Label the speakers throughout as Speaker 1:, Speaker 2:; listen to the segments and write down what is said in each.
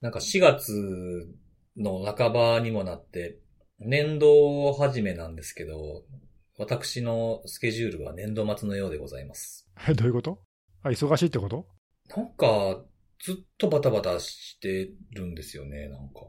Speaker 1: なんか4月の半ばにもなって、年度始めなんですけど、私のスケジュールは年度末のようでございます。
Speaker 2: え、どういうこと？あ、忙しいってこと？
Speaker 1: なんか、ずっとバタバタしてるんですよね、なんか。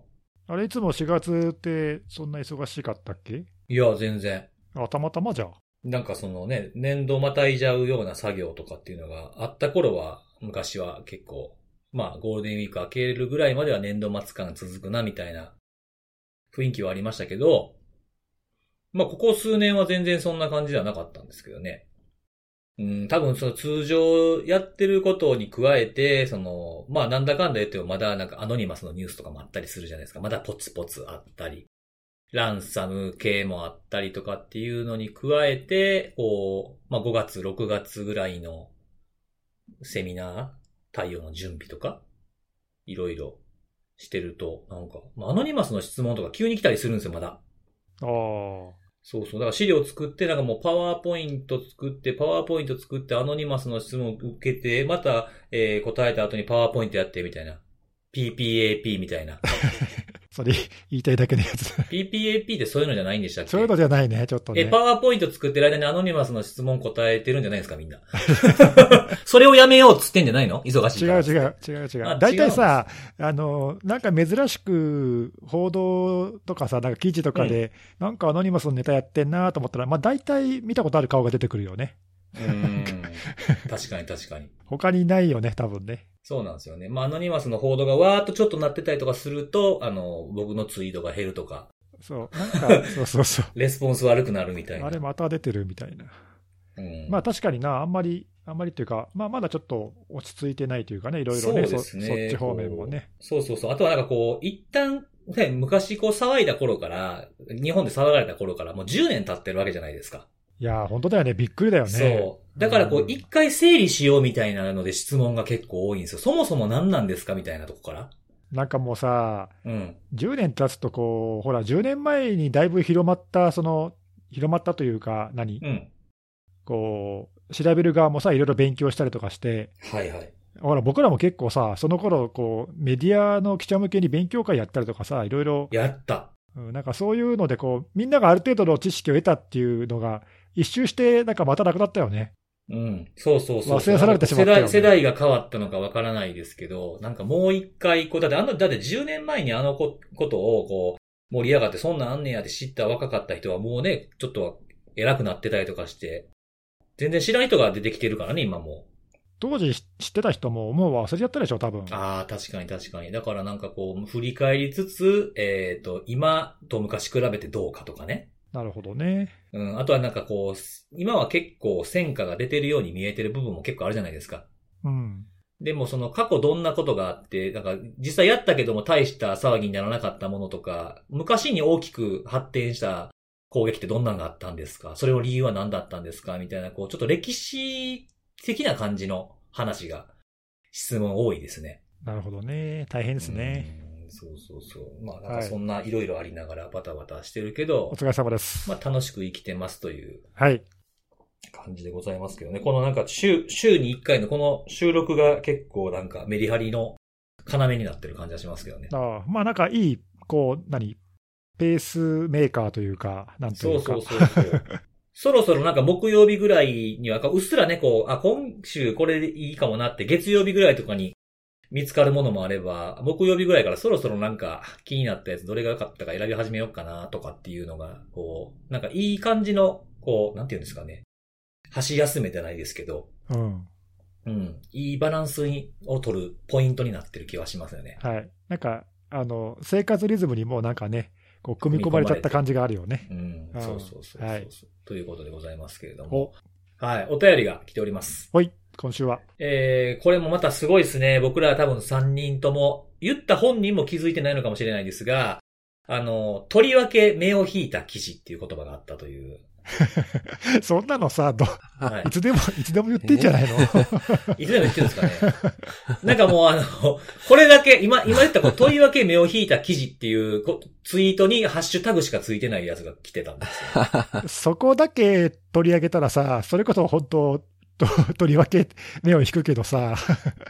Speaker 2: あれ、いつも4月ってそんな忙しかったっけ？
Speaker 1: いや、全然。
Speaker 2: あ、たまたまじゃあ。
Speaker 1: なんかそのね、年度またいじゃうような作業とかっていうのがあった頃は、昔は結構、まあゴールデンウィーク明けるぐらいまでは年度末感が続くなみたいな雰囲気はありましたけど、まあここ数年は全然そんな感じではなかったんですけどね。うん、多分その通常やってることに加えて、その、まあなんだかんだ言ってもまだなんかアノニマスのニュースとかもあったりするじゃないですか。まだポツポツあったり。ランサム系もあったりとかっていうのに加えて、こう、まあ、5月、6月ぐらいのセミナー対応の準備とか、いろいろしてると、なんか、まあ、アノニマスの質問とか急に来たりするんですよ、まだ。
Speaker 2: ああ。
Speaker 1: そうそう。だから資料作って、なんかもうパワーポイント作って、パワーポイント作って、アノニマスの質問を受けて、また、えー答えた後にパワーポイントやって、みたいな。PPAP みたいな。
Speaker 2: それ 言いたいだけのやつ。
Speaker 1: PPAP ってそういうのじゃないんでしたっけ？
Speaker 2: そういうのじゃないね、ちょっと
Speaker 1: え、
Speaker 2: ね。
Speaker 1: パワーポイント作ってる間にアノニマスの質問答えてるんじゃないですか、みんな。それをやめようっつってんじゃないの？忙しいから。
Speaker 2: 違う違う、違う違
Speaker 1: あ
Speaker 2: う。大体さ、あの、なんか珍しく報道とかさ、なんか記事とかで、なんかアノニマスのネタやってんなと思ったら、まあ大体見たことある顔が出てくるよね。
Speaker 1: うーん。確かに確かに。
Speaker 2: 他にないよね、多分ね。
Speaker 1: そうなんですよね。まあ、アノニマスの報道がわーっとちょっとなってたりとかすると、あの、僕のツイートが減るとか、
Speaker 2: そう。なんか、そうそうそう。
Speaker 1: レスポンス悪くなるみたいな。
Speaker 2: あれまた出てるみたいな。
Speaker 1: うん、
Speaker 2: まあ確かにな、あんまり、あんまりっていうか、まあまだちょっっと落ち着いてないというかね、いろいろね、
Speaker 1: そうですね。
Speaker 2: そそっち方面もね。
Speaker 1: そうそうそう。あとはなんかこう、一旦、ね、昔こう騒いだ頃から、日本で騒がれた頃からもう10年経ってるわけじゃないですか。
Speaker 2: いやー、本当だよね、びっくりだよね。
Speaker 1: そう。だからこう、
Speaker 2: うん
Speaker 1: 一回整理しようみたいなので質問が結構多いんですよ。そもそも何なんですかみたいなとこから。
Speaker 2: なんかもうさ、
Speaker 1: うん。
Speaker 2: 10年経つとこう、ほら、10年前にだいぶ広まった、その、広まったというか、何？
Speaker 1: うん。
Speaker 2: こう、調べる側もさ、いろいろ勉強したりとかして、
Speaker 1: はいはい。
Speaker 2: ほら、僕らも結構さ、その頃、こう、メディアの記者向けに勉強会やったりとかさ、いろいろ、
Speaker 1: やった。
Speaker 2: うんなんかそういうので、こう、みんながある程度の知識を得たっていうのが、一周して、なんかまたなくなったよね。
Speaker 1: うん。そうそうそう。
Speaker 2: 忘れ去られてしまったよね
Speaker 1: 世代、世代が変わったのかわからないですけど、なんかもう一回、こう、だってあの、だって10年前にあのこことを、こう、盛り上がって、そんなんあんねやって知った若かった人はもうね、ちょっと偉くなってたりとかして、全然知らん人が出てきてるからね、今も。
Speaker 2: 当時知ってた人ももう忘れちゃったでしょ、多分。
Speaker 1: ああ、確かに確かに。だからなんかこう、振り返りつつ、えっ、と、今と昔比べてどうかとかね。
Speaker 2: なるほどね。
Speaker 1: うん、あとはなんかこう、今は結構戦果が出てるように見えてる部分も結構あるじゃないですか。
Speaker 2: うん。
Speaker 1: でもその過去どんなことがあって、なんか実際やったけども大した騒ぎにならなかったものとか、昔に大きく発展した攻撃ってどんなのがあったんですか？それの理由は何だったんですか？みたいな、こう、ちょっと歴史的な感じの話が、質問多いですね。
Speaker 2: なるほどね。大変ですね。
Speaker 1: うん。そうそうそう。まあなんかそんないろいろありながらバタバタしてるけど、
Speaker 2: お疲れ様です。
Speaker 1: まあ楽しく生きてますという
Speaker 2: はい。
Speaker 1: 感じでございますけどね。このなんか週、週に1回のこの収録が結構なんかメリハリの要になってる感じがしますけどね。
Speaker 2: ああまあなんかいい、こう、何？ペースメーカーというか、なんというか。
Speaker 1: そうそうそうそう。そろそろなんか木曜日ぐらいには、うっすらね、こう、あ、今週これでいいかもなって、月曜日ぐらいとかに見つかるものもあれば、木曜日ぐらいからそろそろなんか気になったやつどれが良かったか選び始めようかなとかっていうのが、こう、なんかいい感じの、こう、なんていうんですかね。箸休めじゃないですけど、
Speaker 2: うん。
Speaker 1: うん。いいバランスにを取るポイントになってる気はしますよね。
Speaker 2: はい。なんか、あの、生活リズムにもなんかね、こう、組み込まれちゃった感じがあるよね。
Speaker 1: うん。
Speaker 2: うん
Speaker 1: そうそうそうそう、
Speaker 2: はい
Speaker 1: ということでございますけれど
Speaker 2: お
Speaker 1: も。、はい。お便りが来ております。
Speaker 2: ほい、今週は。
Speaker 1: えー、これもまたすごいですね。僕ら多分3人とも、言った本人も気づいてないのかもしれないですが、あの、とりわけ目を引いた記事っていう言葉があったという。
Speaker 2: そんなのさ、ど、
Speaker 1: はい
Speaker 2: いつでも、いつでも言ってんじゃないの？
Speaker 1: いつでも言ってるんですかね。なんかもうあの、これだけ、今、今言ったこう、とりわけ目を引いた記事っていうこツイートにハッシュタグしかついてないやつが来てたんですよ。
Speaker 2: そこだけ取り上げたらさ、それこそ本当、と とりわけ目を引くけどさ、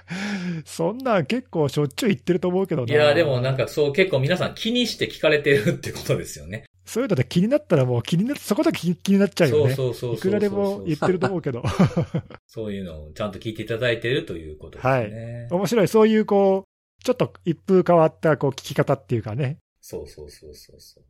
Speaker 2: そんなん結構しょっちゅう言ってると思うけどな。
Speaker 1: いや、でもなんかそう結構皆さん気にして聞かれてるってことですよね。
Speaker 2: そういうので気になったらもう気になそこだけ気気になっちゃうよね。
Speaker 1: そうそうそうそうそう
Speaker 2: いくらでも言ってると思うけど。
Speaker 1: そういうのをちゃんと聞いていただいてるということですね。
Speaker 2: 面白い。そういうこう、ちょっと一風変わったこう聞き方っていうかね。
Speaker 1: そうそうそうそうそう。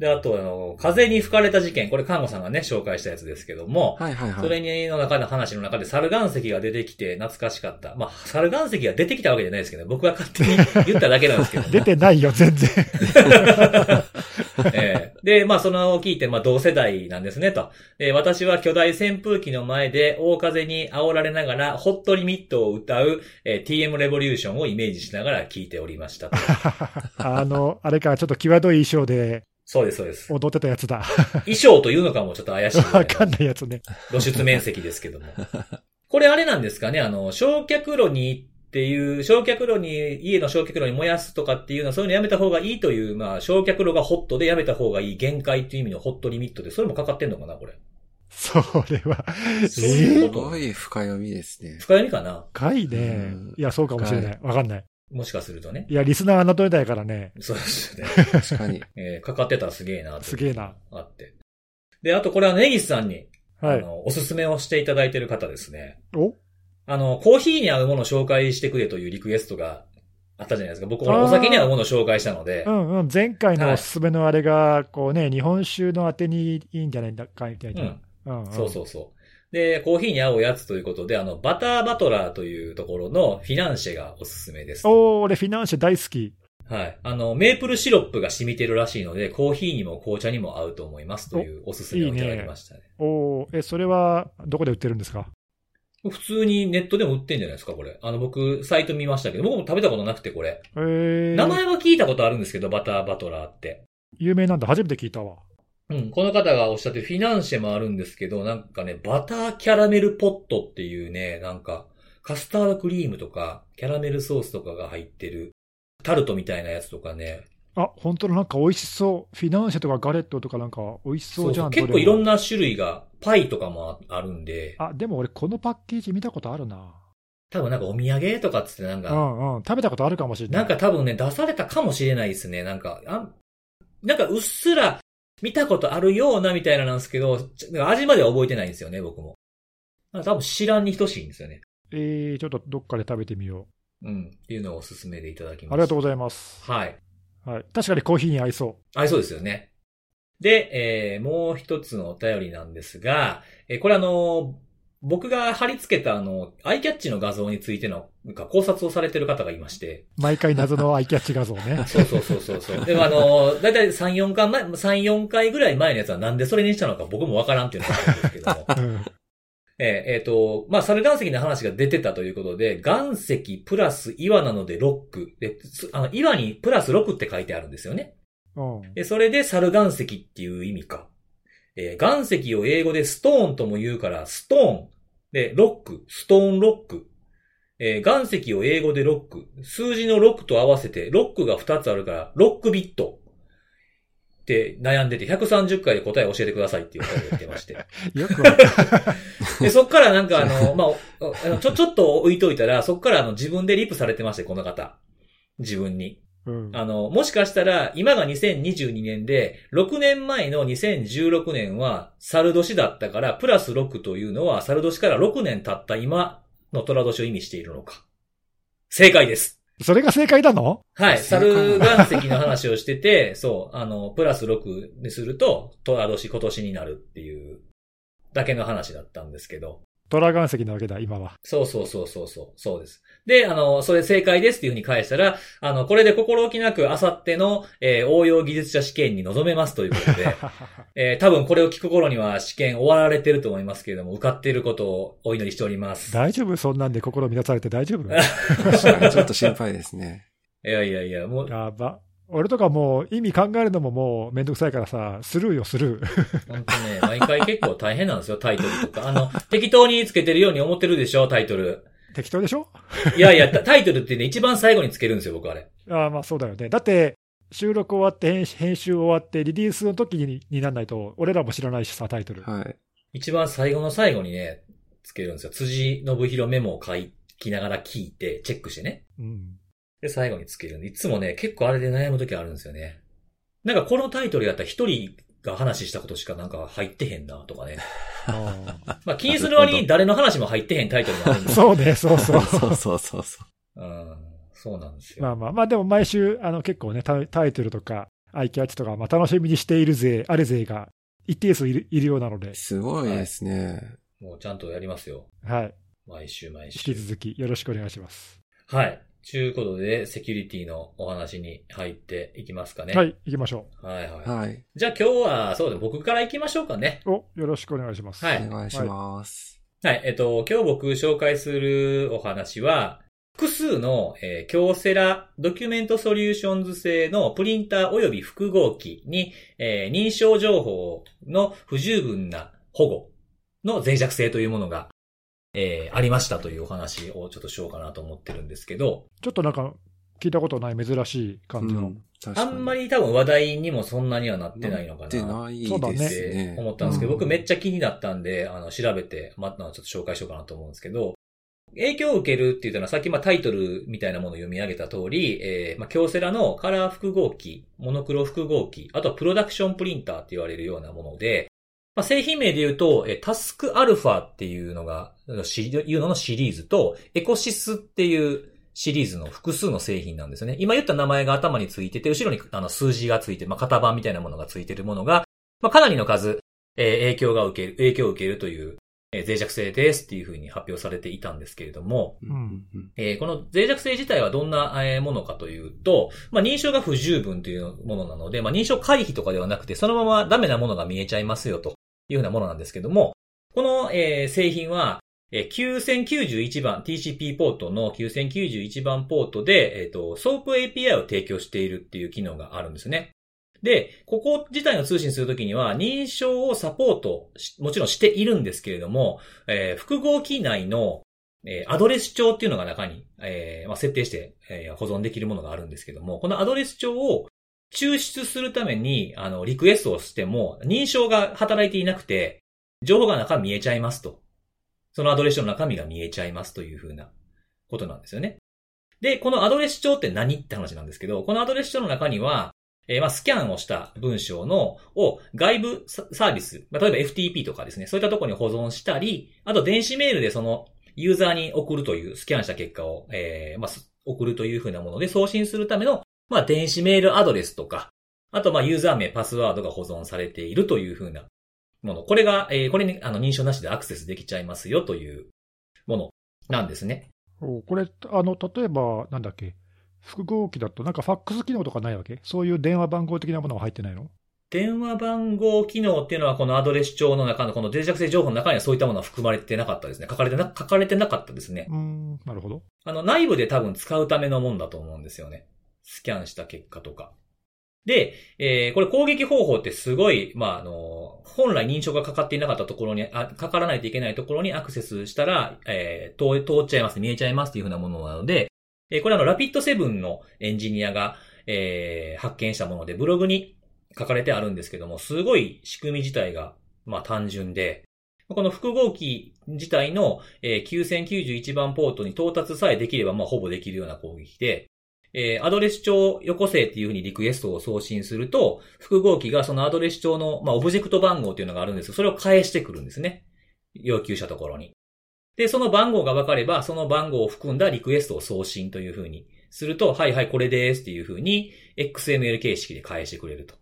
Speaker 1: で、あと、あの、風に吹かれた事件。これ、看護さんがね、紹介したやつですけども、
Speaker 3: はいはいはい。
Speaker 1: それにの中の話の中で、猿岩石が出てきて懐かしかった。まあ、猿岩石が出てきたわけじゃないですけど、僕が勝手に言っただけなんですけども。
Speaker 2: 出てないよ、全然。
Speaker 1: ええで、まあ、その聞いて、まあ、同世代なんですね、と。え私は巨大扇風機の前で大風に煽られながら、ホットリミットを歌う、えー TM レボリューションをイメージしながら聞いておりましたと。
Speaker 2: あの、あれか、ちょっと際どい衣装で
Speaker 1: そうです、そうです。
Speaker 2: 踊ってたやつだ。
Speaker 1: 衣装というのかもちょっと怪しい。
Speaker 2: わかんないやつね。
Speaker 1: 露出面積ですけども。これあれなんですかね？あの、焼却炉にっていう、焼却炉に、家の焼却炉に燃やすとかっていうのは、そういうのやめた方がいいという、まあ、焼却炉がホットでやめた方がいい限界っていう意味のホットリミットで、それもかかってんのかなこれ？
Speaker 2: それは、
Speaker 1: そういう
Speaker 3: すごい深読みですね。
Speaker 1: 深読みかな？
Speaker 2: 深いね
Speaker 3: うん。
Speaker 2: いや、そうかもしれない。わかんない。
Speaker 1: もしかするとね。
Speaker 2: いや、リスナーのどれだからね。
Speaker 1: そうですよね。
Speaker 3: 確かに。
Speaker 1: えーかかってたらすげえなと
Speaker 2: すげえな。
Speaker 1: あって。で、あとこれはネギスさんに、
Speaker 2: はい。
Speaker 1: あの、おすすめをしていただいている方ですね。
Speaker 2: お？
Speaker 1: あの、コーヒーに合うものを紹介してくれというリクエストがあったじゃないですか。僕、これお酒に合うものを紹介したので
Speaker 2: う。んうん。前回のおすすめのあれが、こうね、日本酒のあてにいいんじゃないか、みたいな。うんうん。
Speaker 1: そうそうそう。で、コーヒーに合うやつということで、あの、バターバトラーというところのフィナンシェがおすすめです。
Speaker 2: おー、俺フィナンシェ大好き。
Speaker 1: はい。あの、メープルシロップが染みてるらしいので、コーヒーにも紅茶にも合うと思いますというおすすめをいただきましたね。
Speaker 2: おー、え、それはどこで売ってるんですか？
Speaker 1: 普通にネットでも売ってんじゃないですか、これ。あの、僕、サイト見ましたけど、僕も食べたことなくて、これ。
Speaker 2: えー、
Speaker 1: 名前は聞いたことあるんですけど、バターバトラーって。
Speaker 2: 有名なんだ。初めて聞いたわ。
Speaker 1: うん、この方がおっしゃってるフィナンシェもあるんですけど、なんかね、バターキャラメルポットっていうね、なんか、カスタードクリームとか、キャラメルソースとかが入ってる、タルトみたいなやつとかね。
Speaker 2: あ、本当だ、なんか美味しそう。フィナンシェとかガレットとかなんか美味しそうじゃん。
Speaker 1: 結構いろん
Speaker 2: な。
Speaker 1: な種類が、パイとかもあるんで、
Speaker 2: あ、でも俺このパッケージ見たことあるな。
Speaker 1: 多分なんかお土産とかっつってなん
Speaker 2: う
Speaker 1: か、
Speaker 2: んうん。食べたことあるかもしれない。
Speaker 1: なんか多分ね、出されたかもしれないですね。なんか、あなんかうっすら見たことあるようなみたいななんですけど、味までは覚えてないんですよね、僕も。多分知らんに等しいんですよね。
Speaker 2: えー、ちょっとどっかで食べてみよ
Speaker 1: うん。っていうのをおすすめでいただき
Speaker 2: う。
Speaker 1: ました。
Speaker 2: ありがとうございます。
Speaker 1: はい。
Speaker 2: はい。確かにコーヒーに合いそ
Speaker 1: あ、そうですよね。で、えー、もう一つのお便りなんですが、えーこれあの、僕が貼り付けたあの、アイキャッチの画像についての、なんか考察をされてる方がいまして。
Speaker 2: う。毎回謎のアイキャッチ画像ね。
Speaker 1: そうそうそうそうそう。でもあの、だいたい3、4回前、3、4回ぐらい前のやつはなんでそれにしたのか僕もわからんっていうのがあるんですけども。
Speaker 2: うん。
Speaker 1: えーえーと、まあ、猿岩石の話が出てたということで、岩石プラス岩なのでロック。で、すあの岩にプラス6って書いてあるんですよね。
Speaker 2: うん。
Speaker 1: で、それで猿岩石っていう意味か。えー岩石を英語でストーンとも言うから、ストーン。で、ロック、ストーンロック。えー岩石を英語でロック。数字の6と合わせて、ロックが2つあるから、ロックビット。って悩んでて、130回で答え教えてくださいっていう言ってまして。で、そっからなんかあの、まあ、ちょ、ちょっと置いといたら、そっからあの、自分でリプされてまして、この方。自分に。
Speaker 2: うん。
Speaker 1: あの、もしかしたら、今が2022年で、6年前の2016年は、猿年だったから、プラス6というのは、猿年から6年経った今の虎年を意味しているのか。正解です。
Speaker 2: それが正解なの？
Speaker 1: はい。猿岩石の話をしてて、そう、あの、プラス6にすると、虎年今年になるっていう、だけの話だったんですけど。
Speaker 2: トラ岩石なわけだ、今は。
Speaker 1: そうそうそうそうそう、そうです。で、あの、それ正解ですっていうふうに返したら、あの、これで心置きなく、あさっての、えー応用技術者試験に臨めますということで、えー多分これを聞く頃には試験終わられてると思いますけれども、受かっていることをお祈りしております。
Speaker 2: 大丈夫？そんなんで心乱されて大丈夫？
Speaker 3: 確かにちょっと心配ですね。
Speaker 1: いやいやいや、もう、
Speaker 2: やば。俺とかもう意味考えるのももうめんどくさいからさ、スルーよ、スルー。
Speaker 1: 本当ね、毎回結構大変なんですよ、タイトルとか。あの、適当につけてるように思ってるでしょ、タイトル。
Speaker 2: 適当でしょ？
Speaker 1: いやいや、タタイトルってね、一番最後につけるんですよ、僕あれ。
Speaker 2: ああ、まあそうだよね。だって、収録終わって編集、編集終わって、リリースの時にになんないと、俺らも知らないしさ、タイトル。
Speaker 3: はい。
Speaker 1: 一番最後の最後にね、つけるんですよ。辻信弘メモを書きながら聞いて、チェックしてね。
Speaker 2: うん。
Speaker 1: で、最後につけるんで、いつもね、結構あれで悩む時あるんですよね。なんかこのタイトルやったら一人が話したことしかなんか入ってへんなとかね。
Speaker 2: あ
Speaker 1: まあ気にする割に誰の話も入ってへんタイトルもあるん
Speaker 2: ー
Speaker 1: です
Speaker 2: そうね、そうそう。
Speaker 3: そうそうそうそう。
Speaker 1: うん。そうなんですよ。
Speaker 2: まあまあ、まあでも毎週、あの結構ね、タイトルとか、アイキャッチとか、まあ楽しみにしている勢、あれ勢が一定数いるいるようなので、
Speaker 3: すごいですね。
Speaker 1: もうちゃんとやりますよ。
Speaker 2: はい。
Speaker 1: 毎週毎
Speaker 2: 引
Speaker 1: 週
Speaker 2: き。続きよろしくお願いします。
Speaker 1: はい。ちゅうことで、セキュリティのお話に入っていきますかね。。
Speaker 2: はいい、行きましょ
Speaker 1: はいはい。
Speaker 3: はい。
Speaker 1: じゃあ今日は、そうだ、僕から行きましょうかね。
Speaker 2: う。お、よろしくお願いします。
Speaker 1: はい
Speaker 3: お願いします。
Speaker 1: はい。えっと、今日僕紹介するお話は、複数の、えー京セラドキュメントソリューションズ製のプリンター及び複合機に、えー認証情報の不十分な保護の脆弱性というものが、えーありましたというお話をちょっとしようかなと思ってるんですけど、
Speaker 2: ちょっとなんか、聞いたことない珍しい感じの。
Speaker 3: うん。確
Speaker 1: あんまり多分話題にもそんなにはなってないのかな。
Speaker 3: ってないです
Speaker 1: って
Speaker 3: ね。
Speaker 1: 思ったんですけど、
Speaker 2: うん
Speaker 1: 僕めっちゃ気になったんで、あの、調べて、またちょっと紹介しようかなと思うんですけど、影響を受けるって言ったのは、さっきまあタイトルみたいなものを読み上げた通り、えー、まあ京セラのカラー複合機、モノクロ複合機、あとはプロダクションプリンターって言われるようなもので、まあ、製品名で言うと、えータスクアルファっていうのが、しいうののシリーズと、エコシスっていうシリーズの複数の製品なんですよね。今言った名前が頭についてて、後ろにあの数字がついて、まあ、型番みたいなものがついてるものが、まあ、かなりの数、えー影響が受ける、影響を受けるという、えー脆弱性ですっていうふうに発表されていたんですけれども、
Speaker 3: うんうんうん
Speaker 1: えーこの脆弱性自体はどんなえーものかというと、まあ、認証が不十分というものなので、まあ、認証回避とかではなくて、そのままダメなものが見えちゃいますよというふうなものなんですけども、この、えー製品は、えー9091番、TCP ポートの9091番ポートで、えっ、と、 SOAP API を提供しているっていう機能があるんですね。で、ここ自体の通信するときには、認証をサポート、もちろんしているんですけれども、えー複合機内の、えーアドレス帳っていうのが中に、えーまあ、設定して、えー保存できるものがあるんですけども、このアドレス帳を抽出するために、あの、リクエストをしても、認証が働いていなくて、情報が中見えちゃいますと。そのアドレスの中身が見えちゃいますというふうなことなんですよね。で、このアドレス帳って何って話なんですけど、このアドレス帳の中には、えーまあ、スキャンをした文章の、を外部サービス、まあ、例えば FTP とかですね、そういったところに保存したり、あと電子メールでそのユーザーに送るという、スキャンした結果を、えーまあ、送るというふうなもので送信するための、まあ、電子メールアドレスとか、あと、まあ、ユーザー名、パスワードが保存されているというふうなもの。これが、えーこれに、あの、認証なしでアクセスできちゃいますよというものなんですね。
Speaker 2: おこれ、あの、例えば、なんだっけ、複合機だと、なんかファックス機能とかないわけ？そういう電話番号的なものは入ってないの？
Speaker 1: 電話番号機能っていうのはこのアドレス帳の中のこの脆弱性情報の中にはそういったものは含まれてなかったですね。書かれてな、書かれてなかったですね。
Speaker 2: うーん、なるほど。
Speaker 1: あの、内部で多分使うためのもんだと思うんですよね。スキャンした結果とか。で、えーこれ攻撃方法ってすごい、まあ、あの、本来認証がかかっていなかったところに、あかからないといけないところにアクセスしたら、えー通っちゃいます、見えちゃいますっていうふうなものなので、えーこれあの、ラピッドセブンのエンジニアが、えー発見したもので、ブログに書かれてあるんですけども、すごい仕組み自体が、まあ、単純で、この複合機自体の、えー9091番ポートに到達さえできれば、まあ、ほぼできるような攻撃で、えーアドレス帳よこせっていうふうにリクエストを送信すると、複合機がそのアドレス帳の、まあ、オブジェクト番号っていうのがあるんですけど、それを返してくるんですね。要求したところに。で、その番号が分かれば、その番号を含んだリクエストを送信というふうにすると、はいはい、これですっていうふうに、XML 形式で返してくれると。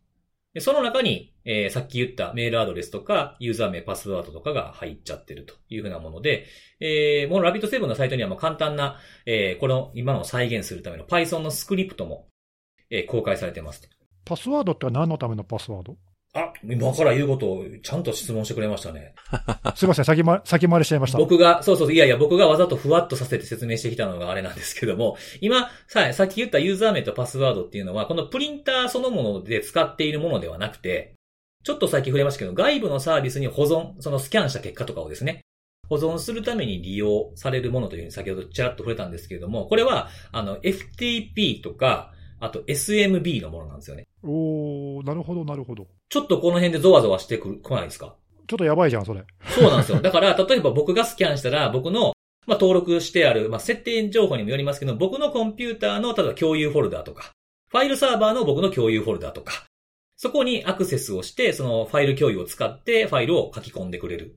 Speaker 1: その中に、えーさっき言ったメールアドレスとか、ユーザー名、パスワードとかが入っちゃってるというふうなもので、えー、もうラビット7のサイトにはもう簡単な、えーこの今のを再現するための Python のスクリプトも、えー公開されてます。
Speaker 2: パスワードって何のためのパスワード？
Speaker 1: あ、今から言うことをちゃんと質問してくれましたね。
Speaker 2: すいません、先ま先回りしちゃいました。
Speaker 1: 僕が、そうそう、いやいや、僕がわざとふわっとさせて説明してきたのがあれなんですけども、今、さ、さっき言ったユーザー名とパスワードっていうのは、このプリンターそのもので使っているものではなくて、ちょっとさっき触れましたけど、外部のサービスに保存、そのスキャンした結果とかをですね、保存するために利用されるものというふうに先ほどちらっと触れたんですけれども、これは、あの、FTP とか、あと SMB のものなんですよね。
Speaker 2: おー、なるほど、なるほど。
Speaker 1: ちょっとこの辺でゾワゾワしてくる、来ないですか？
Speaker 2: ちょっとやばいじゃん、それ。
Speaker 1: そうなんですよ。だから、例えば僕がスキャンしたら、僕の、まあ、登録してある、まあ、設定情報にもよりますけど、僕のコンピューターの、例えば共有フォルダとか、ファイルサーバーの僕の共有フォルダとか、そこにアクセスをして、そのファイル共有を使ってファイルを書き込んでくれる。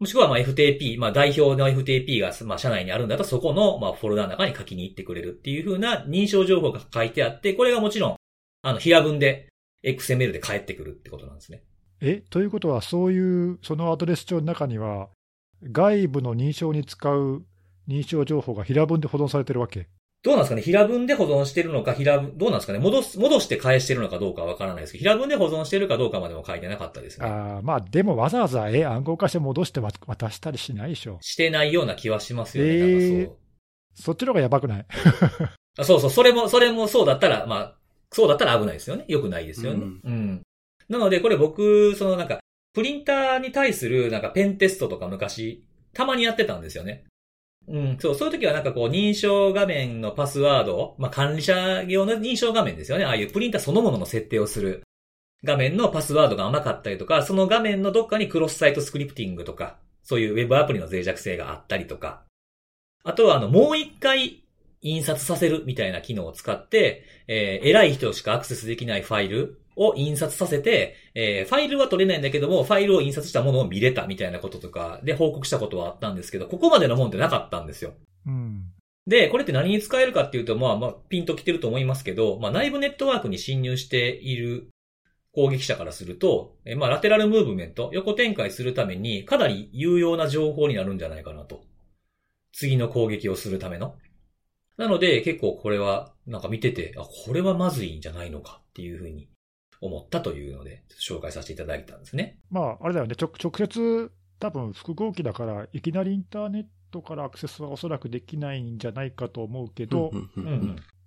Speaker 1: もしくは、まあ FTP、まあ、代表の FTP が、まあ、社内にあるんだと、そこの、まあ、フォルダの中に書きに行ってくれるっていう風な認証情報が書いてあって、これがもちろん、あの、平文で、XML で返ってくるってことなんですね。
Speaker 2: え、ということは、そういう、そのアドレス帳の中には、外部の認証に使う認証情報が平文で保存されてるわけ？
Speaker 1: どうなんですかね？平文で保存してるのか、平文、どうなんですかね？戻す、戻して返してるのかどうかわからないですけど、平文で保存してるかどうかまでも書いてなかったですね。
Speaker 2: ああ、まあでもわざわざ、え、暗号化して戻して渡したりしないでしょ。
Speaker 1: してないような気はしますよね。え
Speaker 2: ー、そうそっちの方がやばくない？
Speaker 1: あそうそう、それも、それもそうだったら、まあ、そうだったら危ないですよね。良くないですよね。うん、うん。なので、これ僕、そのなんか、プリンターに対するなんかペンテストとか昔、たまにやってたんですよね。うん、そう、そういう時はなんかこう認証画面のパスワード、まあ、管理者用の認証画面ですよね。ああいうプリンターそのものの設定をする。画面のパスワードが甘かったりとか、その画面のどっかにクロスサイトスクリプティングとか、そういうウェブアプリの脆弱性があったりとか、あとはあの、もう一回印刷させるみたいな機能を使って、えー、偉い人しかアクセスできないファイルを印刷させて、えー、ファイルは取れないんだけども、ファイルを印刷したものを見れたみたいなこととかで報告したことはあったんですけど、ここまでのもんってなかったんですよ。
Speaker 2: うん。
Speaker 1: で、これって何に使えるかっていうと、まあまあ、ピンと来てると思いますけど、まあ内部ネットワークに侵入している攻撃者からすると、えまあラテラルムーブメント、横展開するためにかなり有用な情報になるんじゃないかなと。次の攻撃をするための。なので結構これはなんか見てて、あ、これはまずいんじゃないのかっていうふうに思ったというので、紹介させていただいたんですね。
Speaker 2: まあ、あれだよね、直接、多分複合機だから、いきなりインターネットからアクセスはおそらくできないんじゃないかと思うけど、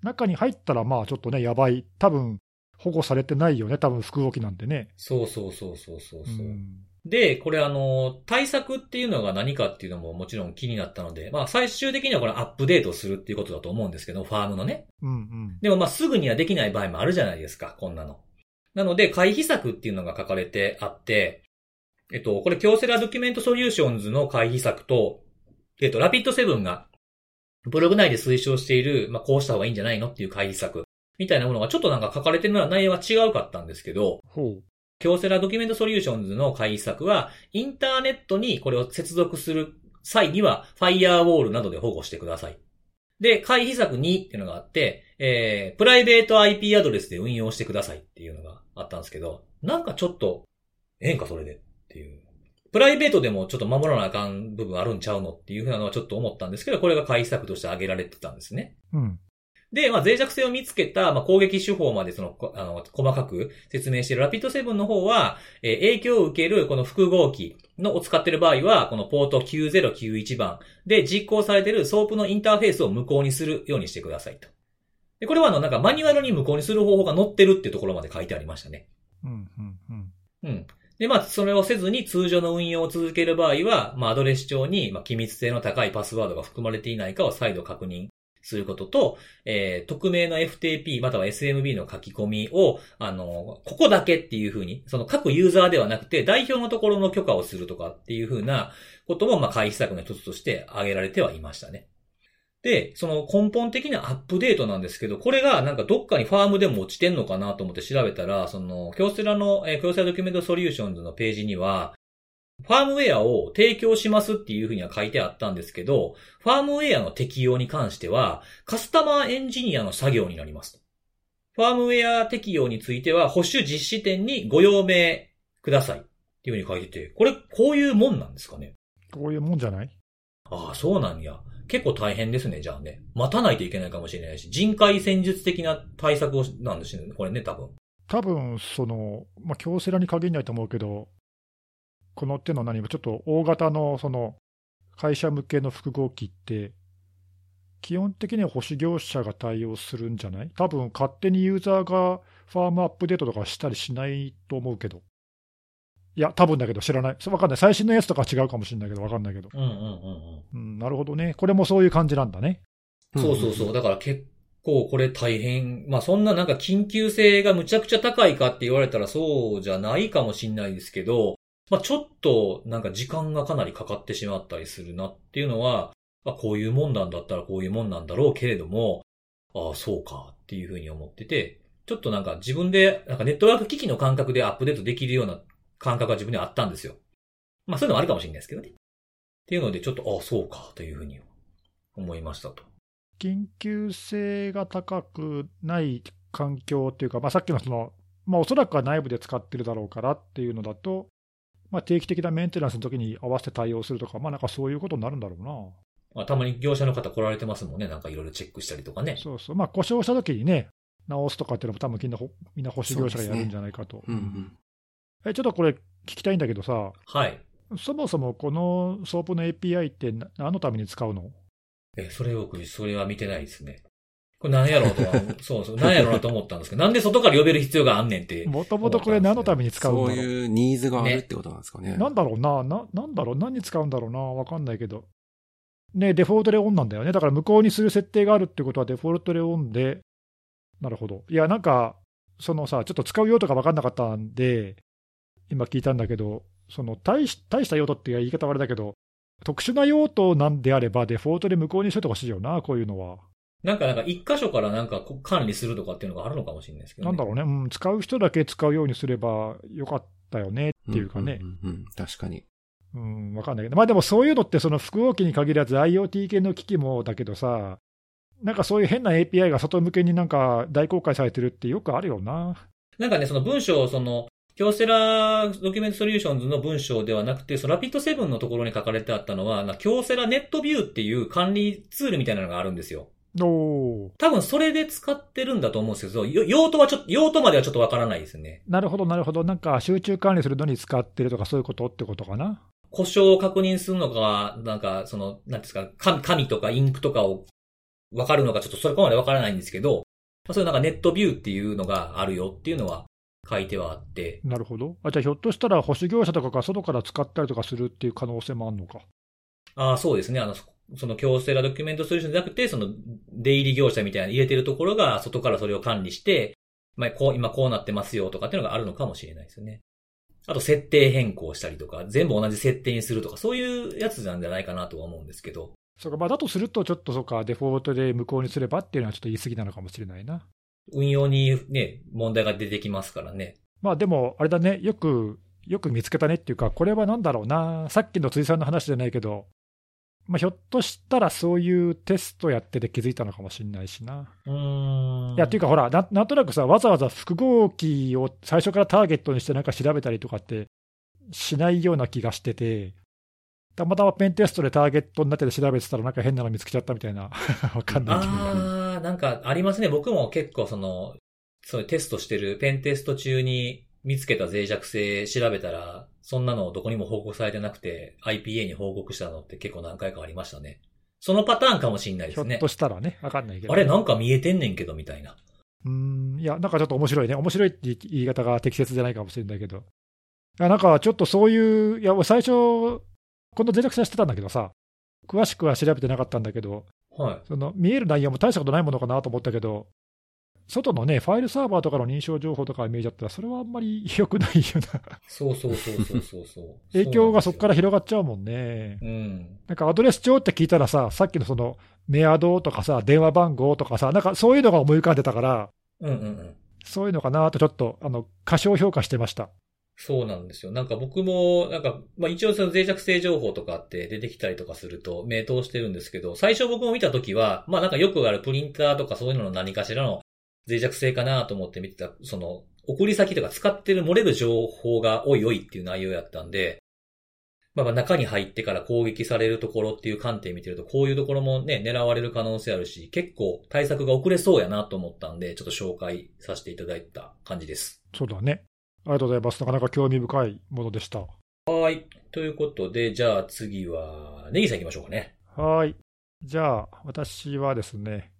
Speaker 2: 中に入ったら、まあちょっとね、やばい、多分保護されてないよね、多分複合機なんでね。
Speaker 1: そうそうそうそうそうそう。うんで、これあの、対策っていうのが何かっていうのももちろん気になったので、まあ最終的にはこれアップデートするっていうことだと思うんですけど、ファームのね。
Speaker 2: うんうん。
Speaker 1: でもまあすぐにはできない場合もあるじゃないですか、こんなの。なので、回避策っていうのが書かれてあって、えっと、これ、京セラドキュメントソリューションズの回避策と、えっと、ラピッドセブンが、ブログ内で推奨している、まあ、こうした方がいいんじゃないのっていう回避策、みたいなものがちょっとなんか書かれてるのは内容は違うかったんですけど、京セラドキュメントソリューションズの回避策は、インターネットにこれを接続する際には、ファイアーウォールなどで保護してください。で、回避策2っていうのがあって、えー、プライベート IP アドレスで運用してくださいっていうのがあったんですけど、なんかちょっと、ええんかそれでっていう。プライベートでもちょっと守らなあかん部分あるんちゃうのっていうふうなのはちょっと思ったんですけど、これが回避策として挙げられてたんですね。
Speaker 2: うん。
Speaker 1: で、まあ、脆弱性を見つけた、まあ、攻撃手法までその、あの、細かく説明している Rapid7の方は、えー、影響を受けるこの複合機のを使っている場合は、このポート9091番で実行されている SOAP のインターフェースを無効にするようにしてくださいと。で、これはあの、なんかマニュアルに無効にする方法が載ってるっていうところまで書いてありましたね。
Speaker 2: うん、うん、うん。
Speaker 1: うん。で、まあ、それをせずに通常の運用を続ける場合は、まあ、アドレス帳に、まあ、機密性の高いパスワードが含まれていないかを再度確認することと、えー、匿名の FTP または SMB の書き込みを、あの、ここだけっていうふうに、その各ユーザーではなくて代表のところの許可をするとかっていうふうなことも、まあ、回避策の一つとして挙げられてはいましたね。で、その根本的なアップデートなんですけど、これがなんかどっかにファームでも落ちてんのかなと思って調べたら、その、京セラの、えー、京セラドキュメントソリューションズのページには、ファームウェアを提供しますっていうふうには書いてあったんですけど、ファームウェアの適用に関しては、カスタマーエンジニアの作業になります。ファームウェア適用については、保守実施点にご用命ください。っていうふうに書いてて、これ、こういうもんなんですかね？
Speaker 2: こういうもんじゃない？
Speaker 1: ああ、そうなんや。結構大変ですね、じゃあね。待たないといけないかもしれないし、人海戦術的な対策をなんですね、これね、多分。
Speaker 2: 多分、その、まあ、京セラに限らないと思うけど、この手の何もちょっと大型のその会社向けの複合機って、基本的には保守業者が対応するんじゃない？多分勝手にユーザーがファームアップデートとかしたりしないと思うけど。いや、多分だけど知らない。わかんない。最新のやつとか違うかもしれないけど、わかんないけど。
Speaker 1: うんうんうんうん。うん、
Speaker 2: なるほどね。これもそういう感じなんだね。
Speaker 1: そうそうそう。だから結構これ大変。まあそんななんか緊急性がむちゃくちゃ高いかって言われたらそうじゃないかもしれないですけど、まあちょっとなんか時間がかなりかかってしまったりするなっていうのは、まあこういうもんなんだったらこういうもんなんだろうけれども、ああ、そうかっていうふうに思ってて、ちょっとなんか自分で、なんかネットワーク機器の感覚でアップデートできるような感覚が自分にはあったんですよ。まあそういうのもあるかもしれないですけどね。っていうので、ちょっと、ああ、そうかというふうに思いましたと。
Speaker 2: 緊急性が高くない環境っていうか、まあ、さっきのその、まあ、おそらくは内部で使ってるだろうからっていうのだと、まあ、定期的なメンテナンスの時に合わせて対応するとか、まあ、なんかそういうことになるんだろうな。
Speaker 1: まあ、たまに業者の方来られてますもんね。なんかいろいろチェックしたりとかね。
Speaker 2: そうそう。まあ、故障した時にね、直すとかっていうのも多分みんな、みんな保守業者がやるんじゃないかと。
Speaker 3: うんうん。
Speaker 2: え、ちょっとこれ聞きたいんだけどさ、
Speaker 1: はい。
Speaker 2: そもそもこの SOAP の API ってな何のために使うの？
Speaker 1: え、それ僕、それは見てないですね。これ何やろうとは、そうそう、何やろうなと思ったんですけど、なんで外から呼べる必要があんねんって。
Speaker 2: もともとこれ何のために使うんだろう
Speaker 3: そういうニーズがあるってことなんですかね。
Speaker 2: なんだろうな、な、なんだろう、何に使うんだろうな、わかんないけど。ね、デフォルトでオンなんだよね。だから向こうにする設定があるってことはデフォルトでオンで、なるほど。いや、なんか、そのさ、ちょっと使う用途が分かんなかったんで、今聞いたんだけど、その大し大した用途っていう言い方はあれだけど、特殊な用途なんであれば、デフォルトで無効にしといてほしいよな、こういうのは。
Speaker 1: なんか、なんか一箇所からなんかこ管理するとかっていうのがあるのかもしれないですけど、ね。
Speaker 2: なんだろうね、うん、使う人だけ使うようにすればよかったよねっていうかね。
Speaker 3: んうんうん確かに。
Speaker 2: うん、わかんないけど、まあでもそういうのって、その複合機に限らず IoT 系の機器もだけどさ、なんかそういう変な API が外向けになんか大公開されてるってよくあるよな。
Speaker 1: なんかね、その文章をその、京セラドキュメントソリューションズの文章ではなくて、そのラピッドセブンのところに書かれてあったのは、な京セラ Net View っていう管理ツールみたいなのがあるんですよ。
Speaker 2: おー
Speaker 1: 多分それで使ってるんだと思うんですけど、よ用途はちょっと、用途まではちょっとわからないですね。
Speaker 2: なるほど、なるほど。なんか集中管理するのに使ってるとかそういうことってことかな？
Speaker 1: 故障を確認するのか、なんか、その、なんですか、紙紙とかインクとかをわかるのか、ちょっとそれこまでわからないんですけど、まあそういうなんかネットビューっていうのがあるよっていうのは書いてはあって、
Speaker 2: なるほど。あ、じゃあひょっとしたら保守業者とかが外から使ったりとかするっていう可能性もあるのか？
Speaker 1: ああ、そうですね。あの、そその強制ラドキュメントソリューションじゃなくて、その、出入り業者みたいなの入れてるところが、外からそれを管理して、まあ、こう、今こうなってますよとかっていうのがあるのかもしれないですよね。あと、設定変更したりとか、全部同じ設定にするとか、そういうやつなんじゃないかなとは思うんですけど。
Speaker 2: そうか、まあだとすると、ちょっとそうか、デフォルトで無効にすればっていうのはちょっと言い過ぎなのかもしれないな。
Speaker 1: 運用にね、問題が出てきますからね。
Speaker 2: まあでも、あれだね、よく、よく見つけたねっていうか、これはなんだろうな、さっきの辻さんの話じゃないけど、まあ、ひょっとしたらそういうテストやってて気づいたのかもしれないしな。
Speaker 1: うーん。
Speaker 2: いや、っていうかほらな、なんとなくさ、わざわざ複合機を最初からターゲットにしてなんか調べたりとかってしないような気がしてて、たまたまペンテストでターゲットになってて調べてたらなんか変なの見つけちゃったみたいな、わかんないけど。
Speaker 1: ああ、なんかありますね。僕も結構その、そういうテストしてる、ペンテスト中に見つけた脆弱性調べたら、そんなのどこにも報告されてなくて、IPA に報告したのって結構何回かありましたね。そのパターンかもしれないですね
Speaker 2: ひょっと。したらね、わかんないけど。
Speaker 1: あれなんか見えてんねんけど、みたいな。
Speaker 2: うーん、いや、なんかちょっと面白いね。面白いって言い方が適切じゃないかもしれないけど。いや、なんかちょっとそういう、いや、最初、この脆弱性はしてたんだけどさ、詳しくは調べてなかったんだけど、
Speaker 1: はい。
Speaker 2: その見える内容も大したことないものかなと思ったけど、外のね、ファイルサーバーとかの認証情報とかが見えちゃったら、それはあんまり 良くないよな。
Speaker 1: そうそうそうそうそうそう。
Speaker 2: 影響がそこから
Speaker 1: 広
Speaker 2: 広がっちゃうもんね。
Speaker 1: うん。
Speaker 2: なんかアドレス帳って聞いたらさ、さっきのそのメアドとかさ、電話番号とかさ、なんかそういうのが思い浮かんでたから、
Speaker 1: うんうんうん。
Speaker 2: そういうのかなとちょっと、あの、過小評価してました。
Speaker 1: そうなんですよ。なんか僕も、なんか、まあ一応その脆弱性情報とかって出てきたりとかすると、名答してるんですけど、最初僕も見たときは、まあなんかよくあるプリンターとかそういうのの何かしらの脆弱性かなと思って見てた、その、送り先とか使ってる漏れる情報がおいおいっていう内容やったんで、まあまあ中に入ってから攻撃されるところっていう観点見てると、こういうところもね、狙われる可能性あるし、結構対策が遅れそうやなと思ったんで、ちょっと紹介させていただいた感じです。
Speaker 2: そうだね。ありがとうございます。なかなか興味深いものでした。
Speaker 1: はい。ということで、じゃあ次は、ネギさん行きましょうかね。
Speaker 2: はい。じゃあ、私はですね、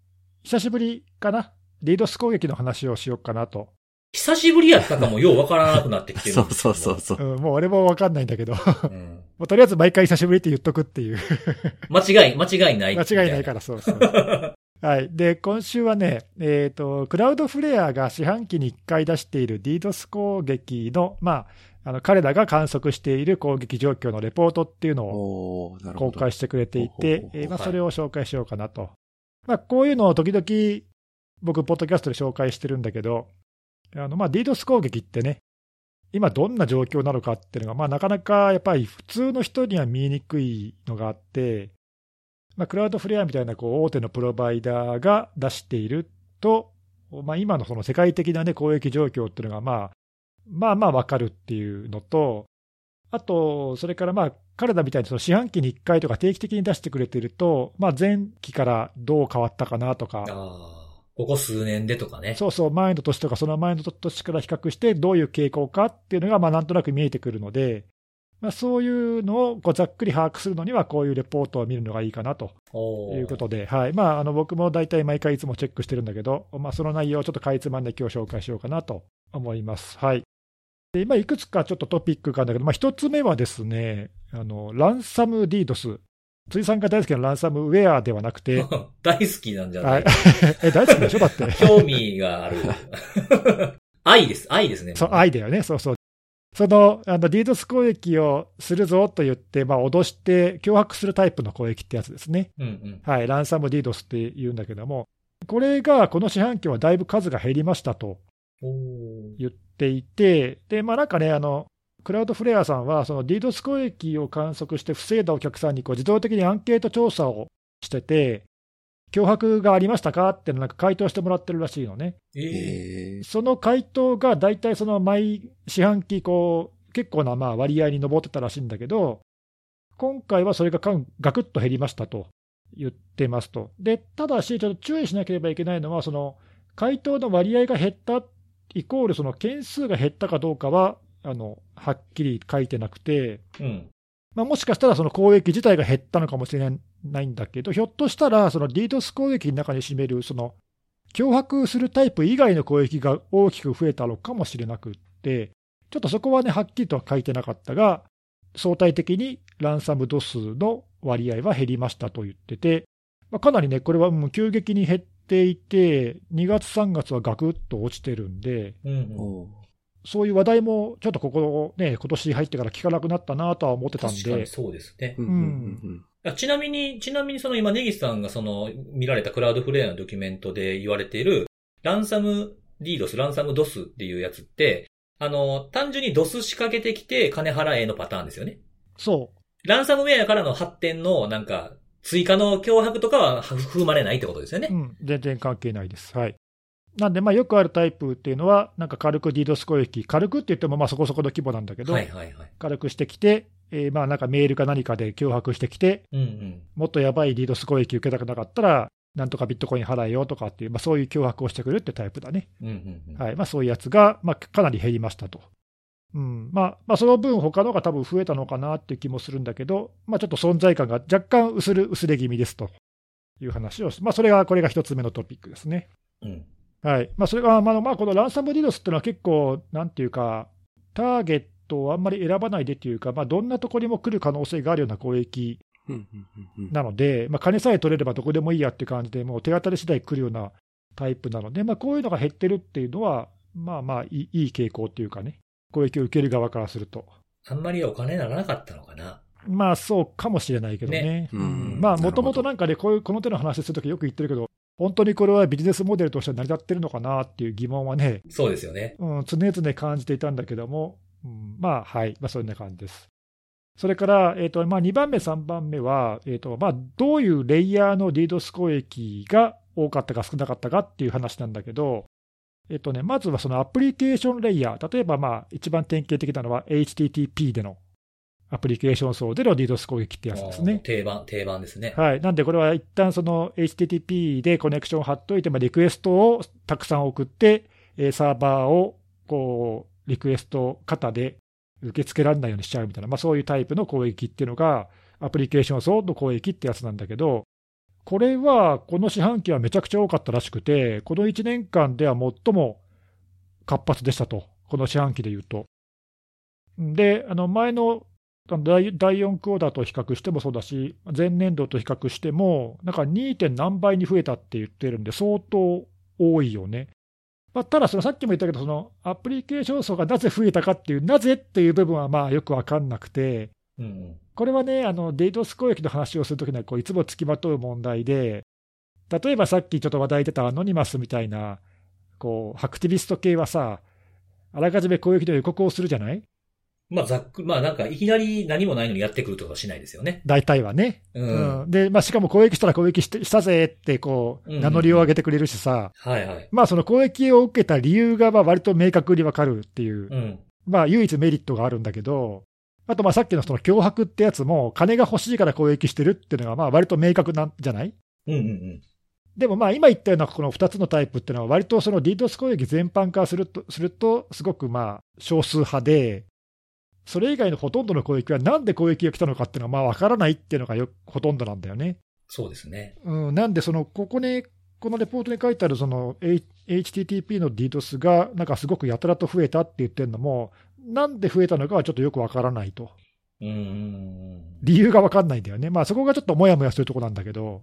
Speaker 2: 久しぶりかな、リードス攻撃の話をしようかなと。
Speaker 1: 久しぶりやったかもようわからなくなってきてる
Speaker 3: そう。そうそうそう。
Speaker 2: うん、もう俺もわかんないんだけど、も
Speaker 1: うん。
Speaker 2: うとりあえず毎回久しぶりって言っとくっていう、
Speaker 1: 間違い、間違いない。
Speaker 2: 間違いないから、そうそう。はい。で、今週はね、えっ、と、クラウドフレアが四半期に1回出している DDoS 攻撃の、まあ、あの、彼らが観測している攻撃状況のレポートっていうのを。公開してくれていてえーまあ、
Speaker 1: はい
Speaker 2: それを紹介しようかなと。まあ、こういうのを時々、僕、ポッドキャストで紹介してるんだけど、あの、まあ、DDoS 攻撃ってね、今どんな状況なのかっていうのが、まあ、なかなかやっぱり普通の人には見えにくいのがあって、まあ、クラウドフレアみたいなこう大手のプロバイダーが出していると、まあ、今のその世界的な、ね、攻撃状況っていうのが、まあ、まあまあわかるっていうのと、あと、それからまあ、彼らみたいにその四半期に1回とか定期的に出してくれてると、まあ、前期からどう変わったかなとか、
Speaker 1: ここ数年でとかね。
Speaker 2: そうそう、前の年とかその前の年から比較して、どういう傾向かっていうのが、まあ、なんとなく見えてくるので、まあ、そういうのをこうざっくり把握するのには、こういうレポートを見るのがいいかなということで、はいまあ、あの僕も大体毎回いつもチェックしてるんだけど、まあ、その内容をちょっとかいつまんで今日紹介しようかなと思います。はいで今、いくつかちょっとトピックがあるんだけど、まあ、一つ目はですね、あのランサム DDoS、辻さんが大好きなランサムウェアではなくて、
Speaker 1: 大好きなんじゃな
Speaker 2: はいいえ大好きでしょ、だって。
Speaker 1: 興味がある。愛です。愛ですね。
Speaker 2: そう、愛だよね、そうそう。その、あの、DDoS 攻撃をするぞと言って、まあ、脅して脅迫するタイプの攻撃ってやつですね。
Speaker 1: うんうん。
Speaker 2: はい、ランサム DDoS って言うんだけども、これがこの四半期はだいぶ数が減りましたと言っていて、で、まあなんかね、あの、クラウドフレアさんは、その DDoS 攻撃を観測して防いだお客さんにこう自動的にアンケート調査をしてて、脅迫がありましたかっていうのなんか回答してもらってるらしいのね。
Speaker 1: ええ
Speaker 3: えー、
Speaker 2: その回答が大体その毎四半期こう、結構なまあ割合に上ってたらしいんだけど、今回はそれがガクッと減りましたと言ってますと。で、ただし、ちょっと注意しなければいけないのは、その回答の割合が減ったイコール、その件数が減ったかどうかは、あのはっきり書いてなくて、
Speaker 1: うん。
Speaker 2: まあ、もしかしたらその攻撃自体が減ったのかもしれないんだけど、ひょっとしたら、その DDoS 攻撃の中に占める、その脅迫するタイプ以外の攻撃が大きく増えたのかもしれなくって、ちょっとそこはね、はっきりとは書いてなかったが、相対的にランサム度数の割合は減りましたと言ってて、まあ、かなりね、これはもう急激に減っていて、2月、3月はガクッと落ちてるんで、
Speaker 1: うんうん。
Speaker 2: そういう話題もちょっとここね、今年入ってから聞かなくなったなとは思ってたんで、
Speaker 1: 確かにそうですね。
Speaker 3: うんうんうん
Speaker 1: あちなみに、ちなみにその今、ネギスさんがその見られたクラウドフレアのドキュメントで言われている、ランサム DDoS、ランサム DOS っていうやつって、あの、単純に DOS 仕掛けてきて金払えのパターンですよね。
Speaker 2: そう、
Speaker 1: ランサムウェアからの発展のなんか、追加の脅迫とかは含まれないってことですよね。
Speaker 2: うん、全然関係ないです。はい。なんで、まあ、よくあるタイプっていうのは、なんか軽く DDoS 攻撃、軽くって言ってもまあそこそこの規模なんだけど、
Speaker 1: はいはいはい。
Speaker 2: 軽くしてきて、えーまあなんかメールか何かで脅迫してきて、
Speaker 1: うんうん。
Speaker 2: もっとやばい DDoS 攻撃受けたくなかったら、なんとかビットコイン払えよとかっていう、まあ、そういう脅迫をしてくるってタイプだね。
Speaker 1: うんうんうん。
Speaker 2: はいまあ、そういうやつが、まあ、かなり減りましたと。うんまあまあ、その分、他のが多分増えたのかなっていう気もするんだけど、まあ、ちょっと存在感が若干薄る薄れ気味ですという話をし、まあ、それがこれが一つ目のトピックですね。
Speaker 1: うん。
Speaker 2: はいまあ、それが、まあまあ、このランサム DDoS っていうのは結構、なんていうか、ターゲットをあんまり選ばないでっていうか、まあ、どんなところにも来る可能性があるような攻撃なので、まあ、金さえ取れればどこでもいいやっていう感じで、もう手当たり次第来るようなタイプなので、まあ、こういうのが減ってるっていうのは、まあまあいい、いい傾向っていうかね、攻撃を受ける側からすると。
Speaker 1: あんまりお金ならなかったのかな。
Speaker 2: まあそうかもしれないけどね。
Speaker 1: ね
Speaker 3: うん
Speaker 2: まあもともとなんかね、こういうこの手の話するときよく言ってるけど、本当にこれはビジネスモデルとして成り立ってるのかなっていう疑問はね、
Speaker 1: そうですよね。
Speaker 2: うん、常々感じていたんだけども、うん、まあはい、まあそんな感じです。それから、えーとまあ、2番目、3番目は、えーとまあ、どういうレイヤーの DDoS 攻撃が多かったか少なかったかっていう話なんだけど、えーとね、まずはそのアプリケーションレイヤー、例えばまあ一番典型的なのは HTTP でのアプリケーション層での DDoS 攻撃ってやつですね。
Speaker 1: 定番、定番ですね。
Speaker 2: はい、なんでこれは一旦その HTTP でコネクションを貼っといて、まあ、リクエストをたくさん送って、えーサーバーをこうリクエスト型で受け付けられないようにしちゃうみたいな、まあ、そういうタイプの攻撃っていうのが、アプリケーション層の攻撃ってやつなんだけど、これはこの四半期はめちゃくちゃ多かったらしくて、この1年間では最も活発でしたと、この四半期でいうと。で、あの前の第第4クォーターと比較してもそうだし、前年度と比較しても、なんか 2. 点何倍に増えたって言ってるんで、相当多いよね。まあ、ただ、さっきも言ったけど、そのアプリケーション層がなぜ増えたかっていう、なぜっていう部分はまあよく分かんなくて、
Speaker 1: うん。
Speaker 2: これはね、あのデイトス攻撃の話をするときにはこう、いつもつきまとう問題で、例えばさっきちょっと話題出たアノニマスみたいな、こう、ハクティビスト系はさ、あらかじめ攻撃の予告をするじゃない？
Speaker 1: まあ、ざっく、まあなんか、いきなり何もないのにやってくるとかしないですよね。
Speaker 2: 大体はね。
Speaker 1: うん。
Speaker 2: うんで、まあ、しかも攻撃したら攻撃してしたぜってこう、名乗りを上げてくれるしさ、
Speaker 1: はいはい。
Speaker 2: まあ、その攻撃を受けた理由がまあ割と明確にわかるっていう、
Speaker 1: うん。
Speaker 2: まあ、唯一メリットがあるんだけど、あとまあさっきのその脅迫ってやつも、金が欲しいから攻撃してるっていうのが、まあ割と明確なんじゃない？
Speaker 1: うんうんうん。
Speaker 2: でもまあ今言ったようなこの2つのタイプっていうのは、割とその DDoS 攻撃全般化するとすると、すごくまあ少数派で、それ以外のほとんどの攻撃は、なんで攻撃が来たのかっていうのはまあ分からないっていうのがよほとんどなんだよね。
Speaker 1: そうですね。
Speaker 2: うん、なんで、そのここに、このレポートに書いてあるその H- HTTP の DDoS がなんかすごくやたらと増えたって言ってるのも、なんで増えたのかはちょっとよくわからないと。
Speaker 1: うん。
Speaker 2: 理由がわかんないんだよね。まあそこがちょっともやもやするところなんだけど、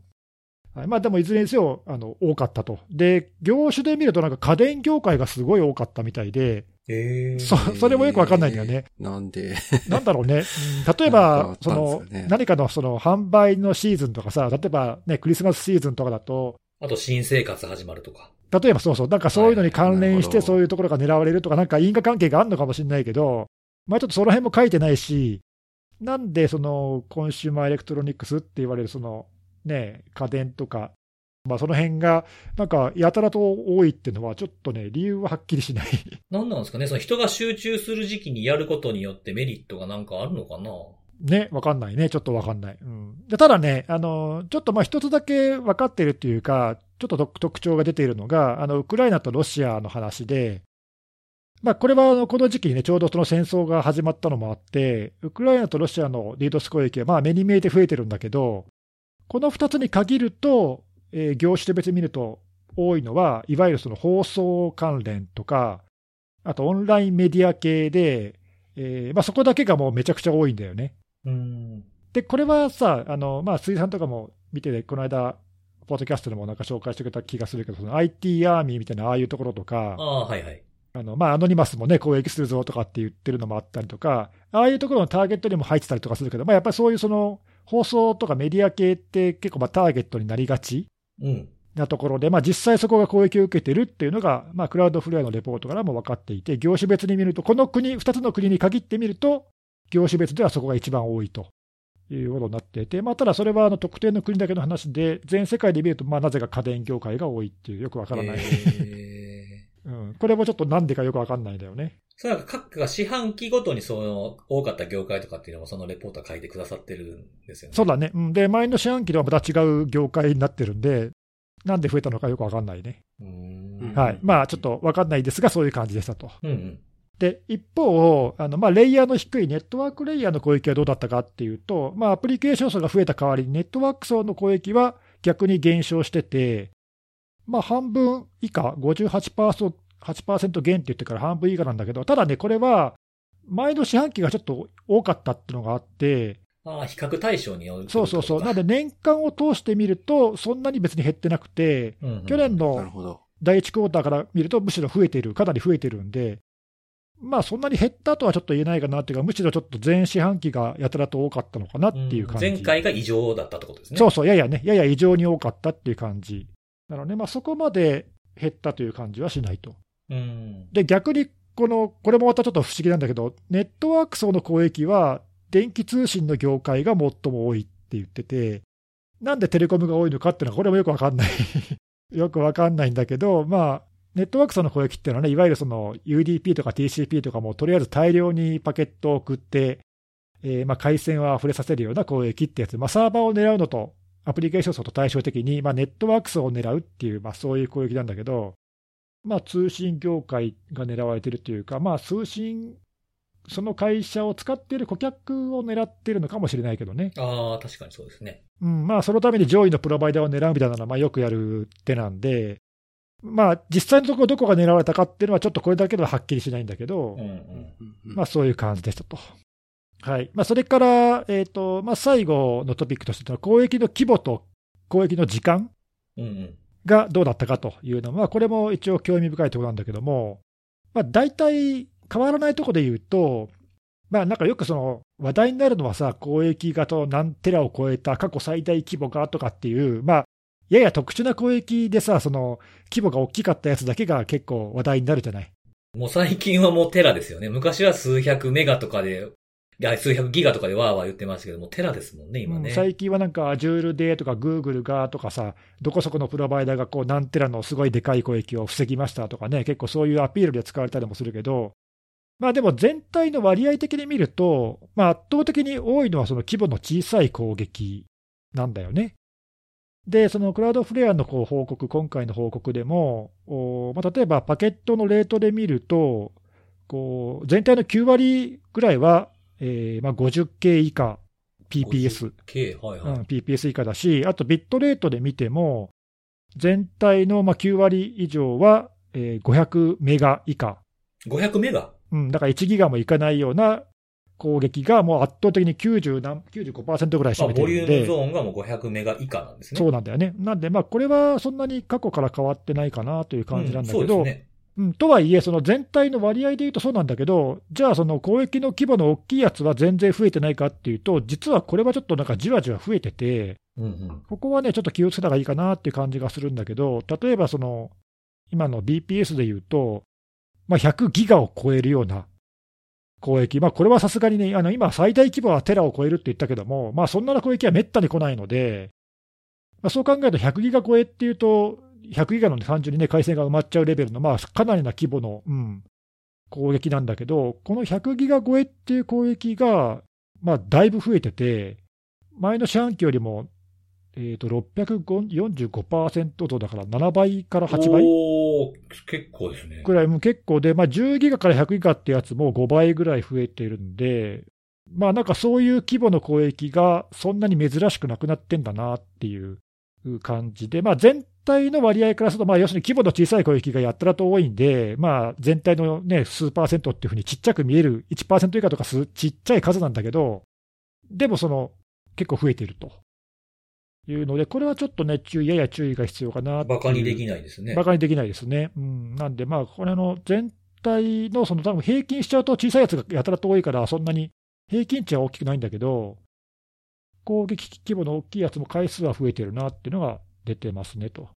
Speaker 2: はい、まあでもいずれにせよあの多かったと。で、業種で見るとなんか家電業界がすごい多かったみたいで、
Speaker 1: ええ
Speaker 2: そそれもよくわかんないんだよね。
Speaker 3: なんで、
Speaker 2: なんだろうね、うん例えば
Speaker 3: っ、たん
Speaker 2: その何かのその販売のシーズンとかさ、例えばね、クリスマスシーズンとかだと、
Speaker 1: あと、新生活始まるとか。
Speaker 2: 例えばそうそう、なんかそういうのに関連して、そういうところが狙われるとか、なんか因果関係があるのかもしれないけど、まあちょっとその辺も書いてないし、なんでその consumer electronics って言われるその、ね、家電とか、まあ、その辺がなんかやたらと多いっていうのは、ちょっとね、理由ははっきりしない。
Speaker 1: なんなんですかね？その人が集中する時期にやることによってメリットがなんかあるのかな？
Speaker 2: ね、わかんないね、ちょっとわかんない。うん、でただね、あのちょっとまあ一つだけ分かってるっていうか、ちょっと特特徴が出ているのが、あのウクライナとロシアの話で、まあ、これはあのこの時期にね、ちょうどその戦争が始まったのもあって、ウクライナとロシアのリードス攻撃はまあ目に見えて増えてるんだけど、この2つに限ると、えー業種で別に見ると多いのは、いわゆるその放送関連とか、あとオンラインメディア系で、えーまあ、そこだけがもうめちゃくちゃ多いんだよね。
Speaker 1: うん。
Speaker 2: で、これはさ、あのまあ、水産とかも見てて、この間、ポッドキャストでもなんか紹介してくれた気がするけど、その IT アーミーみたいな、ああいうところとか
Speaker 1: あ、あ、はいはい。
Speaker 2: あのまあ、アノニマスもね、攻撃するぞとかって言ってるのもあったりとか、ああいうところのターゲットにも入ってたりとかするけど、まあ、やっぱりそういうその放送とかメディア系って結構まあターゲットになりがち
Speaker 1: うん。
Speaker 2: なところで、まあ、実際そこが攻撃を受けてるっていうのが、まあ、クラウドフレアのレポートからも分かっていて、業種別に見ると、この国、2つの国に限ってみると、業種別ではそこが一番多いと。いうことになっていて、まあ、ただそれはあの特定の国だけの話で、全世界で見ると、まあ、なぜか家電業界が多いっていう、よくわからない、
Speaker 1: えー。
Speaker 2: うん、これもちょっとなんでかよくわかんないんだよね。
Speaker 1: それなんか各が四半期ごとにその多かった業界とかっていうのもそのレポートは書いてくださってるんですよね。
Speaker 2: そうだね、うん、で前の四半期ではまた違う業界になってるんで、なんで増えたのかよくわかんないね。はいまあ、ちょっとわかんないですが、そういう感じでしたと。
Speaker 1: うんうん。
Speaker 2: で一方、あのまあ、レイヤーの低いネットワークレイヤーの攻撃はどうだったかっていうと、まあ、アプリケーション層が増えた代わりに、ネットワーク層の攻撃は逆に減少してて、まあ、半分以下、58%, 8減って言ってから半分以下なんだけど、ただね、これは前の四半期がちょっと多かったっていうのがあって、
Speaker 1: ああ、比較対象による
Speaker 2: そうそうそう、なん
Speaker 1: で、
Speaker 2: で年間を通してみると、そんなに別に減ってなくて、
Speaker 1: うんうん
Speaker 2: 去年の。第1クォーターから見ると、むしろ増えている、かなり増えてるんで、まあそんなに減ったとはちょっと言えないかなっていうか、むしろちょっと前四半期がやたらと多かったのかなっていう感じ。
Speaker 1: 前回が異常だったってことですね。
Speaker 2: そうそう、ややね、やや異常に多かったっていう感じ。なので、まあ、そこまで減ったという感じはしないと。
Speaker 1: うん。
Speaker 2: で、逆にこの、これもまたちょっと不思議なんだけど、ネットワーク層の攻撃は、電気通信の業界が最も多いって言ってて、なんでテレコムが多いのかっていうのは、これもよくわかんない。よくわかんないんだけど、まあ、ネットワーク層の攻撃っていうのはね、いわゆるその UDP とか TCP とかも、とりあえず大量にパケットを送って、えーまあ回線を溢れさせるような攻撃ってやつ、まあ、サーバーを狙うのと、アプリケーション層と対照的に、まあ、ネットワーク層を狙うっていう、まあ、そういう攻撃なんだけど、まあ、通信業界が狙われてるというか、まあ、通信、その会社を使っている顧客を狙っているのかもしれないけどね、
Speaker 1: ああ、確かにそうですね。
Speaker 2: うんまあ、そのために上位のプロバイダーを狙うみたいなのは、まあ、よくやる手なんで、まあ、実際のところ、どこが狙われたかっていうのは、ちょっとこれだけでははっきりしないんだけど、
Speaker 1: うんうん。
Speaker 2: まあ、そういう感じでしたと。はいまあ、それから、えーとまあ、最後のトピックとしては、攻撃の規模と攻撃の時間
Speaker 1: うんうん。
Speaker 2: がどうだったかというのは、これも一応興味深いところなんだけども、まあ、大体変わらないところで言うと、まあ、なんかよくその話題になるのはさ、攻撃がと何テラを超えた過去最大規模がとかっていう、まあ、やや特殊な攻撃でさ、その規模が大きかったやつだけが結構話題になるじゃない。
Speaker 1: もう最近はもうテラですよね。昔は数百メガとかで、数百ギガとかでわーわー言ってましたけども、テラですもんね、今ね。
Speaker 2: うん最近はなんか Azure でとか Google がとかさ、どこそこのプロバイダーがこう何テラのすごいでかい攻撃を防ぎましたとかね、結構そういうアピールで使われたりもするけど、まあでも全体の割合的に見ると、まあ、圧倒的に多いのはその規模の小さい攻撃なんだよね。で、そのクラウドフレアのこう報告、今回の報告でも、まあ、例えばパケットのレートで見ると、こう全体の9割ぐらいは、えーまあ、50K 以下 PPS。
Speaker 1: K、はいはい。
Speaker 2: うん、PPS 以下だし、あとビットレートで見ても、全体のまあ9割以上は、えー500メガ以下、
Speaker 1: 500メガ？
Speaker 2: うん、だから1ギガもいかないような攻撃がもう圧倒的に90何95%ぐらい
Speaker 1: まあ、
Speaker 2: 占めて
Speaker 1: ボリュ
Speaker 2: るんで、
Speaker 1: ームゾーンがもう500メガ以下なんですね。
Speaker 2: そうなんだよね。なんで、まあ、これはそんなに過去から変わってないかなという感じなんだけど、
Speaker 1: うんそうですね。
Speaker 2: うん、とはいえ、その全体の割合でいうとそうなんだけど、じゃあ、その攻撃の規模の大きいやつは全然増えてないかっていうと、実はこれはちょっとなんかじわじわ増えてて、
Speaker 1: うんうん。
Speaker 2: ここはね、ちょっと気をつけた方がいいかなっていう感じがするんだけど、例えばその、今の BPS でいうと、まあ、100ギガを超えるような攻撃、まあ、これはさすがにね、あの今、最大規模はテラを超えるって言ったけども、まあ、そんな攻撃はめったに来ないので、まあ、そう考えると100ギガ超えっていうと、100ギガの、ね、単純にね、回線が埋まっちゃうレベルの、まあ、かなりな規模の、うん、攻撃なんだけど、この100ギガ超えっていう攻撃が、まあ、だいぶ増えてて、前の四半期よりも、えー、と645%とだから7倍から8倍
Speaker 1: 結構ですね。
Speaker 2: ぐらい、もう結構で、まあ、10ギガから100ギガってやつも5倍ぐらい増えてるんで、まあなんかそういう規模の攻撃がそんなに珍しくなくなってんだなっていう感じで、まあ、全体の割合からすると、まあ、要するに規模の小さい攻撃がやったらと多いんで、まあ、全体の、ね、数パーセントっていうふうにちっちゃく見える1%以下とかすちっちゃい数なんだけど、でもその結構増えているというので、これはちょっとね、注意やや注意が必要かな
Speaker 1: バカにできないですね。
Speaker 2: バカにできないですね。うん、なんで、まあ、これの全体のその多分平均しちゃうと小さいやつがやたらと多いから、そんなに平均値は大きくないんだけど、攻撃規模の大きいやつも回数は増えてるなっていうのが出てますねと。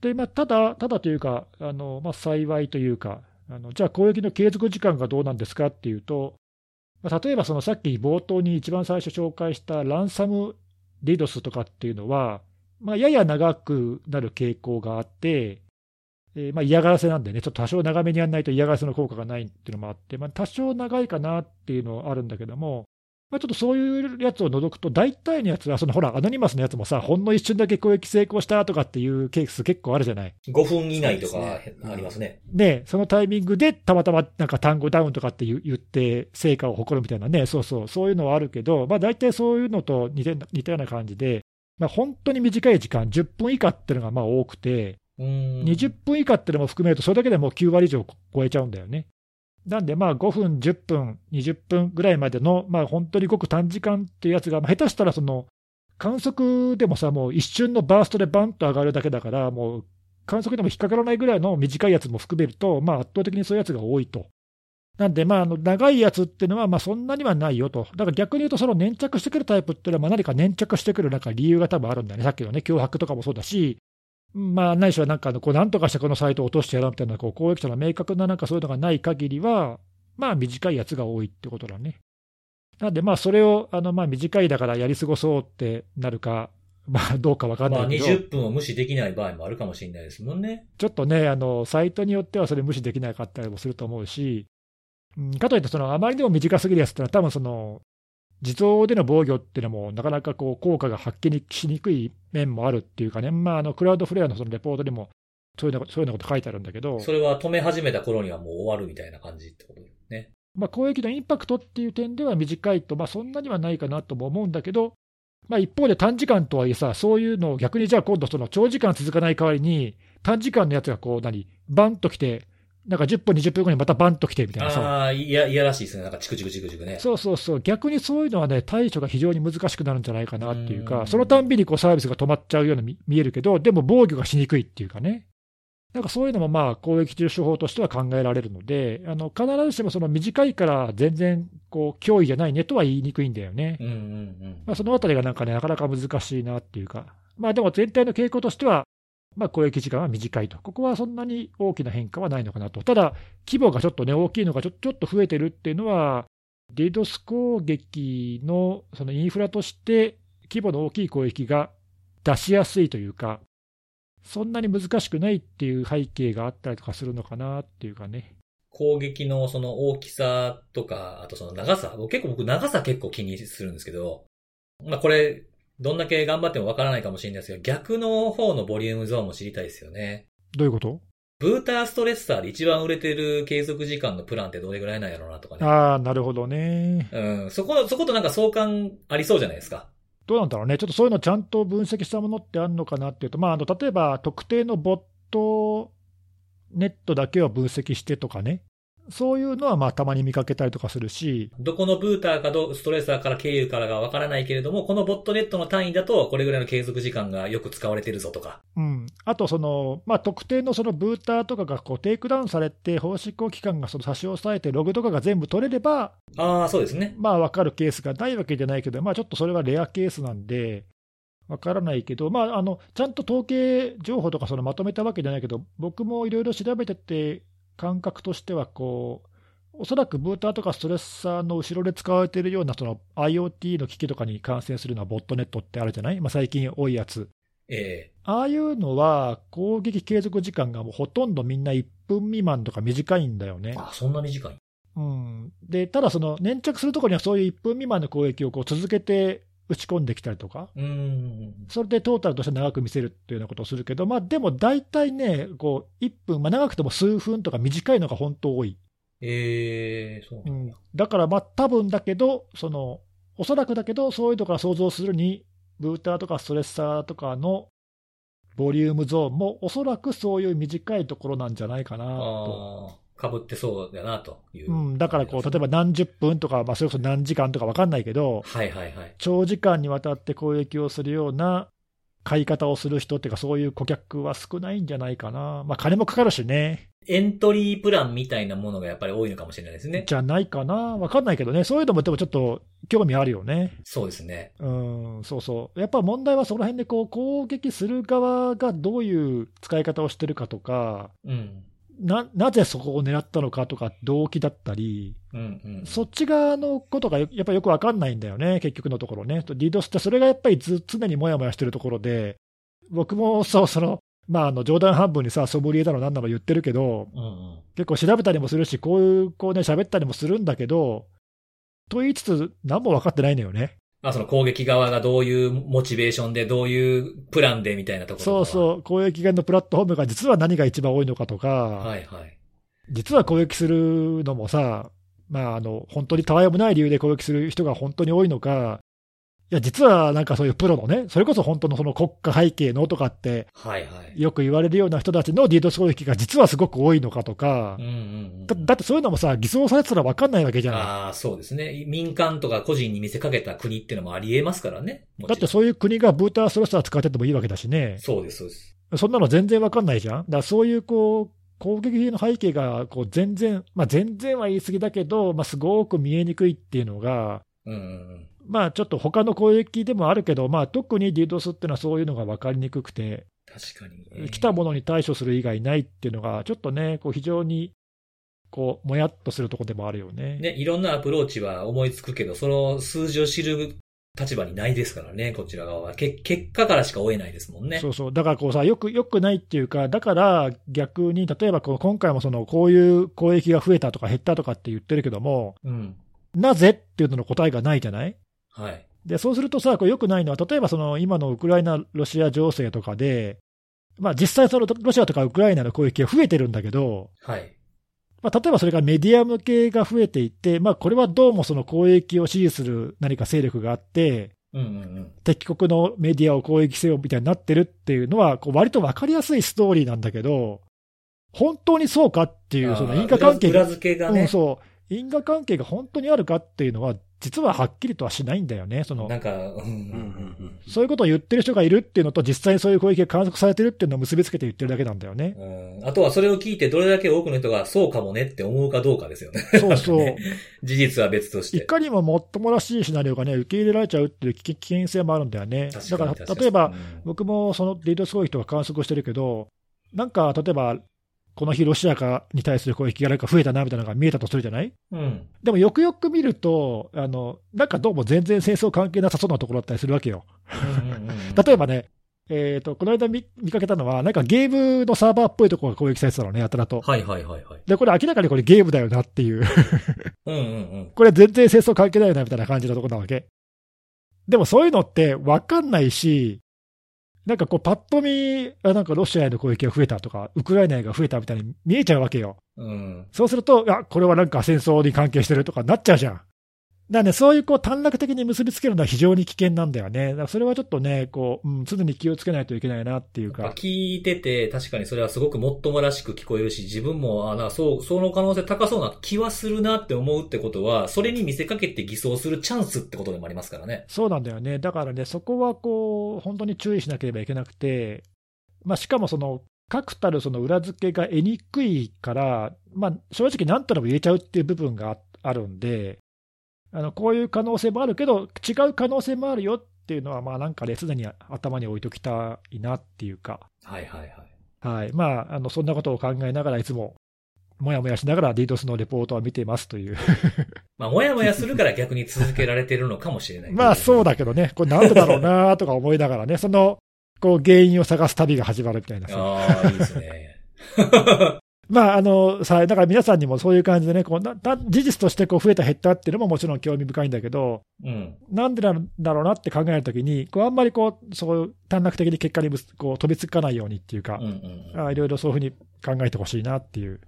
Speaker 2: で、まあ、ただ、ただというか、あのまあ、幸いというか、あのじゃあ攻撃の継続時間がどうなんですかっていうと、まあ、例えばそのさっき冒頭に一番最初紹介したランサムリドスとかっていうのは、まあ、やや長くなる傾向があって、えーまあ、嫌がらせなんでね、ちょっと多少長めにやらないと嫌がらせの効果がないっていうのもあって、まあ、多少長いかなっていうのはあるんだけども、まあ、ちょっとそういうやつを除くと、大体のやつは、そのほら、アノニマスのやつもさ、ほんの一瞬だけ攻撃成功したとかっていうケース結構あるじゃない
Speaker 1: ？5分以内とかありますね。
Speaker 2: ね、そのタイミングでたまたまなんか単語ダウンとかって言言って、成果を誇るみたいなね、そうそう、そういうのはあるけど、まあ、大体そういうのと似て似たような感じで、まあ、本当に短い時間、10分以下っていうのがまあ多くて、
Speaker 1: うーん。
Speaker 2: 20分以下っていうのも含めると、それだけでもう9割以上超えちゃうんだよね。なんで、まあ5分、10分、20分ぐらいまでの、まあ本当にごく短時間っていうやつが、まあ下手したらその観測でもさ、もう一瞬のバーストでバンと上がるだけだから、もう観測でも引っかからないぐらいの短いやつも含めると、まあ圧倒的にそういうやつが多いと。なんで、まあ、あの長いやつっていうのは、まあそんなにはないよと。だから逆に言うと、その粘着してくるタイプっていうのは、まあ何か粘着してくるなんか理由が多分あるんだよね。さっきのね、脅迫とかもそうだし、まあ、ないしはなんかこう、なんとかしてこのサイトを落としてやろうみたいな、こう攻撃者の明確ななんかそういうのがない限りは、まあ、短いやつが多いってことだね。なんで、まあ、それをあのまあ短いだからやり過ごそうってなるか、まあ、どうかわかん
Speaker 1: まあ
Speaker 2: ないけど、
Speaker 1: 20分を無視できない場合もあるかもしれないですもんね。
Speaker 2: ちょっとねあの、サイトによってはそれ無視できなかったりもすると思うし、うんかといって、そのあまりにも短すぎるやつってのは、多分その自動での防御っていうのも、なかなかこう効果が発揮にしにくい面もあるっていうかね、まあ、あのクラウドフレアのそのレポートにもそういうのそういうようなこと書いてあるんだけど、
Speaker 1: それは止め始めた頃にはもう終わるみたいな感じってことね。
Speaker 2: まあ、攻撃のインパクトっていう点では短いと、まあ、そんなにはないかなとも思うんだけど、まあ、一方で短時間とはいえさ、そういうのを逆にじゃあ今度、その長時間続かない代わりに、短時間のやつがこう何、バンときて、なんか10分、20分後にまたバンと来てみたいなさ。
Speaker 1: ああ、いや、いやらしいですね。なんかチクチクチクチクね。
Speaker 2: そうそうそう、逆にそういうのはね、対処が非常に難しくなるんじゃないかなっていうか、
Speaker 1: うん
Speaker 2: そのたんびにこうサービスが止まっちゃうように見見えるけど、でも防御がしにくいっていうかね、なんかそういうのもまあ攻撃中手法としては考えられるので、あの必ずしもその短いから全然こう脅威じゃないねとは言いにくいんだよね。
Speaker 1: うんうんうん。
Speaker 2: まあ、そのあたりがなんかね、なかなか難しいなっていうか、まあでも全体の傾向としては、まあ攻撃時間は短いと、ここはそんなに大きな変化はないのかなと、ただ、規模がちょっとね、大きいのがちょちょっと増えてるっていうのは、DDoS 攻撃のそのインフラとして、規模の大きい攻撃が出しやすいというか、そんなに難しくないっていう背景があったりとかするのかなっていうかね。
Speaker 1: 攻撃のその大きさとか、あとその長さ。結構僕長さ結構気にするんですけど、まあこれ、どんだけ頑張ってもわからないかもしれないですけど、逆の方のボリュームゾーンも知りたいですよね。
Speaker 2: どういうこと？
Speaker 1: ブーターストレッサーで一番売れてる継続時間のプランってどれぐらいなんやろうなとかね。
Speaker 2: ああ、なるほどね。
Speaker 1: うん。そこ、そことなんか相関ありそうじゃないですか。
Speaker 2: どうなんだろうね、ちょっとそういうのちゃんと分析したものってあるのかなっていうと、まあ、あの例えば特定のボットネットだけを分析してとかね、そういうのはまあたまに見かけたりとかするし、
Speaker 1: どこの booter かどの stresser から経由からがわからないけれども、このボットネットの単位だとこれぐらいの継続時間がよく使われてるぞとか。
Speaker 2: うん、あとその、まあ、特定のその booter とかがこうテイクダウンされて、法執行機関がその差し押さえて、ログとかが全部取れれば、
Speaker 1: ああ、そうですね。
Speaker 2: まあ分かるケースがないわけじゃないけど、まあ、ちょっとそれはレアケースなんで、わからないけど、まあ、あのちゃんと統計情報とかそのまとめたわけじゃないけど、僕もいろいろ調べてて、感覚としてはこう、おそらくブーターとかストレッサーの後ろで使われているようなその IoT の機器とかに感染するようなボットネットってあるじゃない、まあ、最近多いやつ。
Speaker 1: え
Speaker 2: ああいうのは攻撃継続時間がもうほとんどみんな1分未満とか短いんだよね
Speaker 1: え。あ、そんな短い。
Speaker 2: うん、でただ、その粘着するところにはそういう1分未満の攻撃をこう続けて打ち込んできたりとか。それでトータルとして長く見せるっていうようなことをするけど、まあ、でも大体ね、こう1分、まあ、長くても数分とか短いのが本当多い。
Speaker 1: ええそう
Speaker 2: う。ん、だから、まあ多分だけど、そのおそらくだけど、そういうのから想像するに、ブーターとかストレッサーとかのボリュームゾーンも、おそらくそういう短いところなんじゃないかなと。
Speaker 1: ああ、被ってそうだな、という。
Speaker 2: うん、だからこう、例えば何十分とか、まあ、それこそ何時間とか分かんないけど、
Speaker 1: はいはいはい。
Speaker 2: 長時間にわたって攻撃をするような買い方をする人っていうか、そういう顧客は少ないんじゃないかな。まあ、金もかかるしね。
Speaker 1: エントリープランみたいなものがやっぱり多いのかもしれないですね。
Speaker 2: じゃないかな。分かんないけどね。そういうのもでもちょっと興味あるよね。
Speaker 1: そうですね。
Speaker 2: うん、そうそう。やっぱ問題はその辺でこう攻撃する側がどういう使い方をしてるかとか、
Speaker 1: うん。
Speaker 2: ななぜそこを狙ったのかとか、動機だったり、
Speaker 1: うんうん。
Speaker 2: そっち側のことがやっぱりよく分かんないんだよね、結局のところね。DDoS ってそれがやっぱりず常にもやもやしてるところで、僕もそう、その、まあ、あの冗談半分にさ、ソムリエだのなんだの言ってるけど、
Speaker 1: うんうん。
Speaker 2: 結構調べたりもするし、こういう、こうね、喋ったりもするんだけど、と言いつつ、何も分かってないのよね。
Speaker 1: まあその攻撃側がどういうモチベーションで、どういうプランでみたいなところ
Speaker 2: そう
Speaker 1: う。
Speaker 2: そう、攻撃側のプラットフォームが実は何が一番多いのかとか、
Speaker 1: はいはい。
Speaker 2: 実は攻撃するのもさ、まあ、あの本当にたわいもない理由で攻撃する人が本当に多いのか、いや、実はなんかそういうプロのね、それこそ本当のその国家背景のとかって、
Speaker 1: はいはい。
Speaker 2: よく言われるような人たちの DDoS 攻撃が実はすごく多いのかとか
Speaker 1: うん、うんうん。
Speaker 2: だだってそういうのもさ、偽装されてたら分かんないわけじゃない。
Speaker 1: ああ、そうですね。民間とか個人に見せかけた国っていうのもあり得ますからね。
Speaker 2: だってそういう国がブーターストレッサー使っててもいいわけだしね、
Speaker 1: そうです、そうです。
Speaker 2: そんなの全然分かんないじゃん。だからそういうこう攻撃の背景がこう全然、まあ、全然は言い過ぎだけど、まあ、すごく見えにくいっていうのが、
Speaker 1: うんうんうん。
Speaker 2: まあちょっと他の攻撃でもあるけど、まあ、特に DDoS っていうのはそういうのが分かりにくくて、
Speaker 1: 確かに。
Speaker 2: 来たものに対処する以外ないっていうのが、ちょっとね、こう非常にこうもやっとするところでもあるよね。
Speaker 1: ね、いろんなアプローチは思いつくけど、その数字を知る立場にないですからね、こちら側は。け結果からしか追えないですもんね。
Speaker 2: そうそうだからこうさよくよくないっていうか、だから逆に、例えばこう今回もそのこういう攻撃が増えたとか減ったとかって言ってるけども、
Speaker 1: うん。
Speaker 2: なぜっていうのの答えがないじゃない？
Speaker 1: はい。
Speaker 2: でそうするとさ、これよくないのは、例えばその今のウクライナ・ロシア情勢とかで、まあ、実際、そのロシアとかウクライナの攻撃が増えてるんだけど、
Speaker 1: はい。
Speaker 2: まあ、例えばそれがメディア向けが増えていて、まあ、これはどうもその攻撃を支持する何か勢力があって、
Speaker 1: うんうんうん。
Speaker 2: 敵国のメディアを攻撃せよみたいになってるっていうのは、こう割と分かりやすいストーリーなんだけど、本当にそうかっていう、その因果関係
Speaker 1: 裏裏付けがね、
Speaker 2: うん、そう、因果関係が本当にあるかっていうのは、実ははっきりとはしないんだよね。その
Speaker 1: なんか、うん
Speaker 3: うんうんうん
Speaker 2: そういうことを言ってる人がいるっていうのと、実際にそういう攻撃が観測されてるっていうのを結びつけて言ってるだけなんだよね。
Speaker 1: うんあとはそれを聞いてどれだけ多くの人がそうかもねって思うかどうかですよね。
Speaker 2: そうそう。
Speaker 1: ね 事実は別として。
Speaker 2: いかにももっともらしいシナリオがね、受け入れられちゃうっていう危危険性もあるんだよね。
Speaker 1: 確
Speaker 2: だか、
Speaker 1: から
Speaker 2: 例えば、
Speaker 1: うん
Speaker 2: 僕もそのリードス攻撃とか観測してるけど、なんか例えば、この日ロシアかに対する攻撃がなんか増えたなみたいなのが見えたとするじゃない？
Speaker 1: うん。
Speaker 2: でもよくよく見ると、あの、なんかどうも全然戦争関係なさそうなところだったりするわけよ。例えばね、えっ、と、この間見見かけたのは、なんかゲームのサーバーっぽいところが攻撃されてたのね、やたらと。
Speaker 1: はいはいはいはい。
Speaker 2: で、これ明らかにこれゲームだよなっていう。
Speaker 1: うんうんうん。
Speaker 2: これ全然戦争関係ないよなみたいな感じのところなわけ。でもそういうのって分かんないし、なんかこう、パッと見、あなんかロシアへの攻撃が増えたとか、ウクライナへが増えたみたいに見えちゃうわけよ。
Speaker 1: うん。
Speaker 2: そうすると、あこれはなんか戦争に関係してるとかなっちゃうじゃん。だね、そういうこう短絡的に結びつけるのは非常に危険なんだよね。だからそれはちょっとね、こう、うん、常に気をつけないといけないなっていうか。
Speaker 1: 聞いてて、確かにそれはすごくもっともらしく聞こえるし、自分も、あなそう、その可能性高そうな気はするなって思うってことは、それに見せかけて偽装するチャンスってことでもありますからね。
Speaker 2: そうなんだよね。だからね、そこはこう、本当に注意しなければいけなくて、まあ、しかもその、確たるその裏付けが得にくいから、まあ、正直何とでも言えちゃうっていう部分がああるんで、あのこういう可能性もあるけど、違う可能性もあるよっていうのは、まあなんかね、すでに頭に置いときたいなっていうか、
Speaker 1: はいはいはい。
Speaker 2: はい。まあ、あの、そんなことを考えながらいつも、もやもやしながら DDoS のレポートは見ていますという。
Speaker 1: まあ、もやもやするから逆に続けられてるのかもしれない。
Speaker 2: まあそうだけどね、これなんでだろうなとか思いながらね、その、こう原因を探す旅が始まるみたいなさ。
Speaker 1: ああ、いいですね。
Speaker 2: まああの、さ、だから皆さんにもそういう感じでね、こうなな事実としてこう増えた減ったっていうのももちろん興味深いんだけど、
Speaker 1: うん。
Speaker 2: なんでなんだろうなって考えるときに、こうあんまりこう、そう短絡的に結果にむすこう飛びつかないようにっていうか
Speaker 1: うん、うん。
Speaker 2: あいろいろそういうふうに考えてほしいなっていう。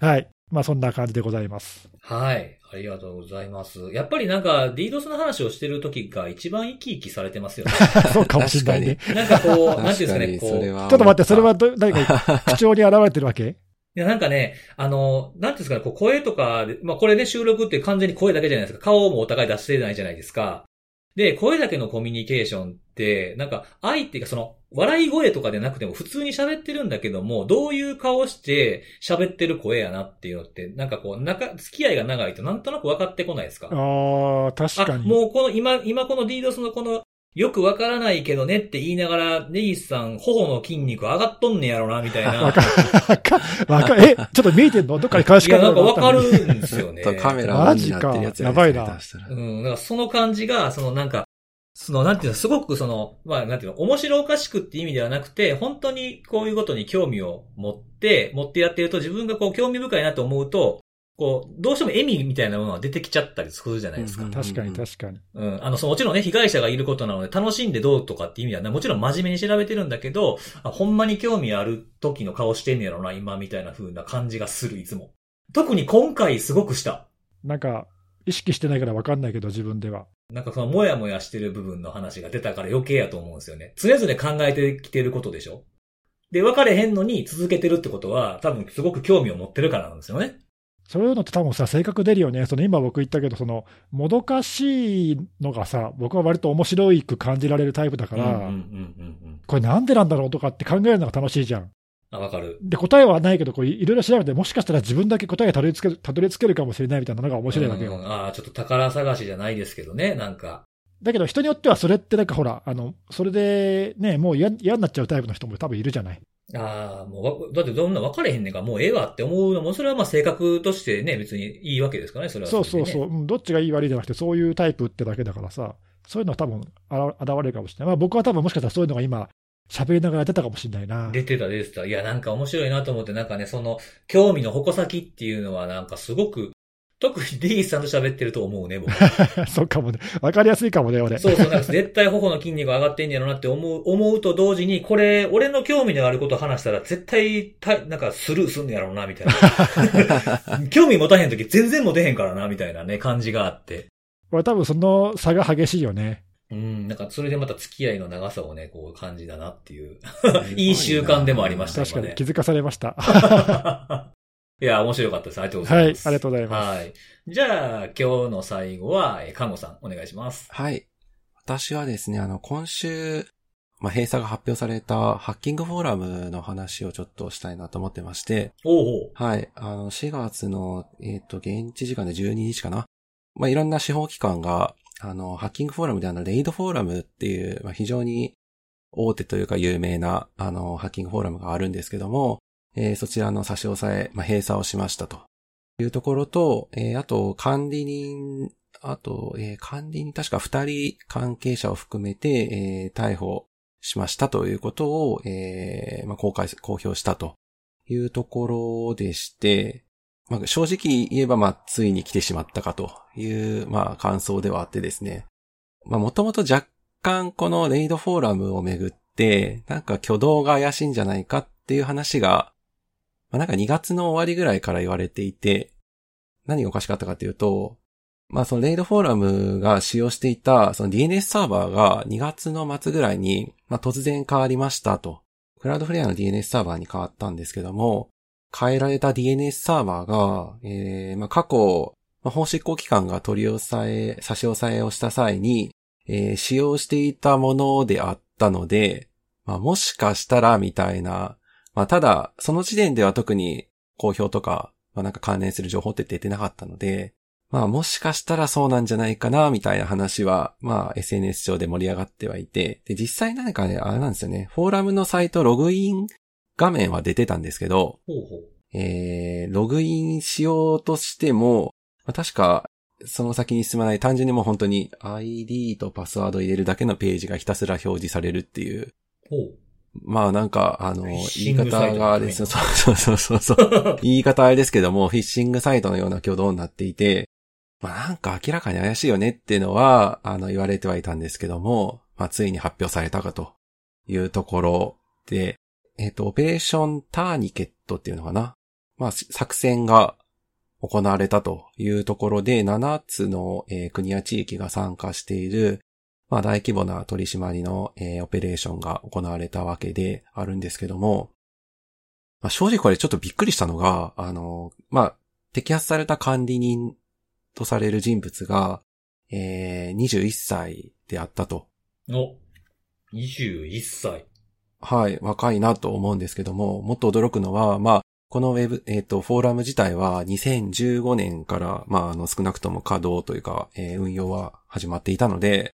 Speaker 2: はい。まあそんな感じでございます。
Speaker 1: はい。ありがとうございます。やっぱりなんか、DDoS の話をしてる時が一番生き生きされてますよね。
Speaker 2: そうかもしれないね。
Speaker 1: なんかこう、なんていうんですかね、こ
Speaker 3: そう。
Speaker 2: ちょっと待って、それはど何か 口調に現れてるわけ？
Speaker 1: いや、なんかね、あの、なんていうんですかね、こう声とかで、まあこれね、収録って完全に声だけじゃないですか。顔もお互い出してないじゃないですか。で、声だけのコミュニケーションって、なんか、相手がその、笑い声とかでなくても普通に喋ってるんだけども、どういう顔して喋ってる声やなっていうのって、なんかこう、仲、付き合いが長いとなんとなく分かってこないですか
Speaker 2: ああ、確か
Speaker 1: あ、
Speaker 2: に。
Speaker 1: もうこの、今、今この DDoS のこの、よくわからないけどねって言いながら、ネギスさん、頬の筋肉上がっとんねやろな、みたいな。
Speaker 2: わかわかわかえ、ちょっと見えてんの？どっかに監視
Speaker 1: いや、
Speaker 2: カメ
Speaker 1: なんかわかるんですよね。
Speaker 3: カメラになってるやつ
Speaker 2: マジかやばいな
Speaker 1: うん。だからその感じが、そのなんか、その、なんていうの、すごくその、まあ、なんていうの、面白おかしくって意味ではなくて、本当にこういうことに興味を持って、持ってやってると、自分がこう興味深いなと思うと、こう、どうしても笑みみたいなものが出てきちゃったりするじゃないですか。
Speaker 3: うん
Speaker 2: 確かに確かに。
Speaker 1: うん。あの、そう、もちろんね、被害者がいることなので、楽しんでどうとかって意味ではね、もちろん真面目に調べてるんだけど、あほんまに興味ある時の顔してんねやろな、今、みたいな風な感じがする、いつも。特に今回すごくした。
Speaker 2: なんか、意識してないからわかんないけど、自分では。
Speaker 1: なんかその、もやもやしてる部分の話が出たから余計やと思うんですよね。常々考えてきてることでしょで、分かれへんのに続けてるってことは、多分すごく興味を持ってるからなんですよね。
Speaker 2: そういうのって多分さ、性格出るよね。その今僕言ったけど、その、もどかしいのがさ、僕は割と面白いく感じられるタイプだから。これなんでなんだろうとかって考えるのが楽しいじゃん。
Speaker 1: あ、わかる。
Speaker 2: で、答えはないけど、こういいろいろ調べて、もしかしたら自分だけ答えがたどり着ける、たどり着けるかもしれないみたいなのが面白いわけよ。
Speaker 1: うんああ、ちょっと宝探しじゃないですけどね、なんか。
Speaker 2: だけど人によってはそれってなんかほら、あの、それでね、もう嫌嫌になっちゃうタイプの人も多分いるじゃない。
Speaker 1: ああ、もうわ、だってどんな分かれへんねんから、もうええわって思うのも、それはまあ性格としてね、別にいいわけですからね、それは
Speaker 2: そ
Speaker 1: ね
Speaker 2: そうそう、うんどっちがいい悪いじゃなくて、そういうタイプってだけだからさ、そういうのは多分あら現れるかもしれない。まあ僕は多分もしかしたらそういうのが今、喋りながら出たかもしれないな。
Speaker 1: 出てた、出てた。いや、なんか面白いなと思って、なんかね、その、興味の矛先っていうのは、なんかすごく、特にデイスさんと喋ってると思うね、僕。
Speaker 2: そうかもね。わかりやすいかもね、俺。
Speaker 1: そうそう、なんか絶対頬の筋肉上がってんやろなって思う、思うと同時に、これ、俺の興味のあること話したら、絶対、た、なんかスルーすんねやろうな、みたいな。興味持たへんとき全然持てへんからな、みたいなね、感じがあって。
Speaker 2: 俺多分その差が激しいよね。
Speaker 1: うん、なんかそれでまた付き合いの長さをね、こう感じだなっていう。いい習慣でもありました
Speaker 2: 確かに気づかされました。
Speaker 1: いや、面白かったです。ありがとうご
Speaker 2: はい、あり
Speaker 1: ざいます。
Speaker 2: がとうございます。
Speaker 1: はい。じゃあ、今日の最後は、えー看護さん、お願いします。
Speaker 3: はい。私はですね、あの、今週、まあ、閉鎖が発表されたハッキングフォーラムの話をちょっとしたいなと思ってまして、
Speaker 1: おうおう。
Speaker 3: はい。あの、4月の、えっ、と、現地時間で12日かな。まあ、いろんな司法機関が、あの、ハッキングフォーラムであの、レイドフォーラムっていう、まあ、非常に大手というか有名な、あの、ハッキングフォーラムがあるんですけども、えーそちらの差し押さえ、まあ、閉鎖をしましたというところと、えーあと、管理人、あと、えー管理人確か二人関係者を含めて、えー逮捕しましたということを、えーまあ、公開、公表したというところでして、まあ、正直言えば、まあ、ついに来てしまったかという、まあ、感想ではあってですね。まあ、もともと若干このレイドフォーラムをめぐって、なんか挙動が怪しいんじゃないかっていう話が、まあ、なんか2月の終わりぐらいから言われていて、何がおかしかったかというと、まあそのレイドフォーラムが使用していたその DNS サーバーが2月の末ぐらいに、まあ突然変わりましたと。クラウドフレアの DNS サーバーに変わったんですけども、変えられた DNS サーバーが、えーまあ過去、まあ、法執行機関が取り押さえ、差し押さえをした際に、えー使用していたものであったので、まあもしかしたらみたいな、まあただ、その時点では特に公表とか、まあなんか関連する情報って出てなかったので、まあもしかしたらそうなんじゃないかな、みたいな話は、まあ SNS 上で盛り上がってはいて、で、実際なんかね、あれなんですよね、フォーラムのサイトログイン画面は出てたんですけど、
Speaker 1: ほうほう。
Speaker 3: えー、ログインしようとしても、まあ、確か、その先に進まない単純にもう本当に ID とパスワード入れるだけのページがひたすら表示されるっていう。
Speaker 1: ほ
Speaker 3: まあなんか、あの、言い方がですね、そうそうそうそうそう。
Speaker 1: う。
Speaker 3: 言い方あれですけども、フィッシングサイトのような挙動になっていて、まあなんか明らかに怪しいよねっていうのは、あの、言われてはいたんですけども、まあついに発表されたかというところで、えっ、と、オペレーションターニケットっていうのかな。まあ作戦が行われたというところで、7つの、えー国や地域が参加している、まあ大規模な取り締まりの、えーオペレーションが行われたわけであるんですけども、まあ、正直これちょっとびっくりしたのが、あの、まあ、摘発された管理人とされる人物が、えー、21歳であったと。
Speaker 1: お、21歳。
Speaker 3: はい、若いなと思うんですけども、もっと驚くのは、まあ、このウェブ、えっ、と、フォーラム自体は2015年から、まあ、あの、少なくとも稼働というか、えー運用は始まっていたので、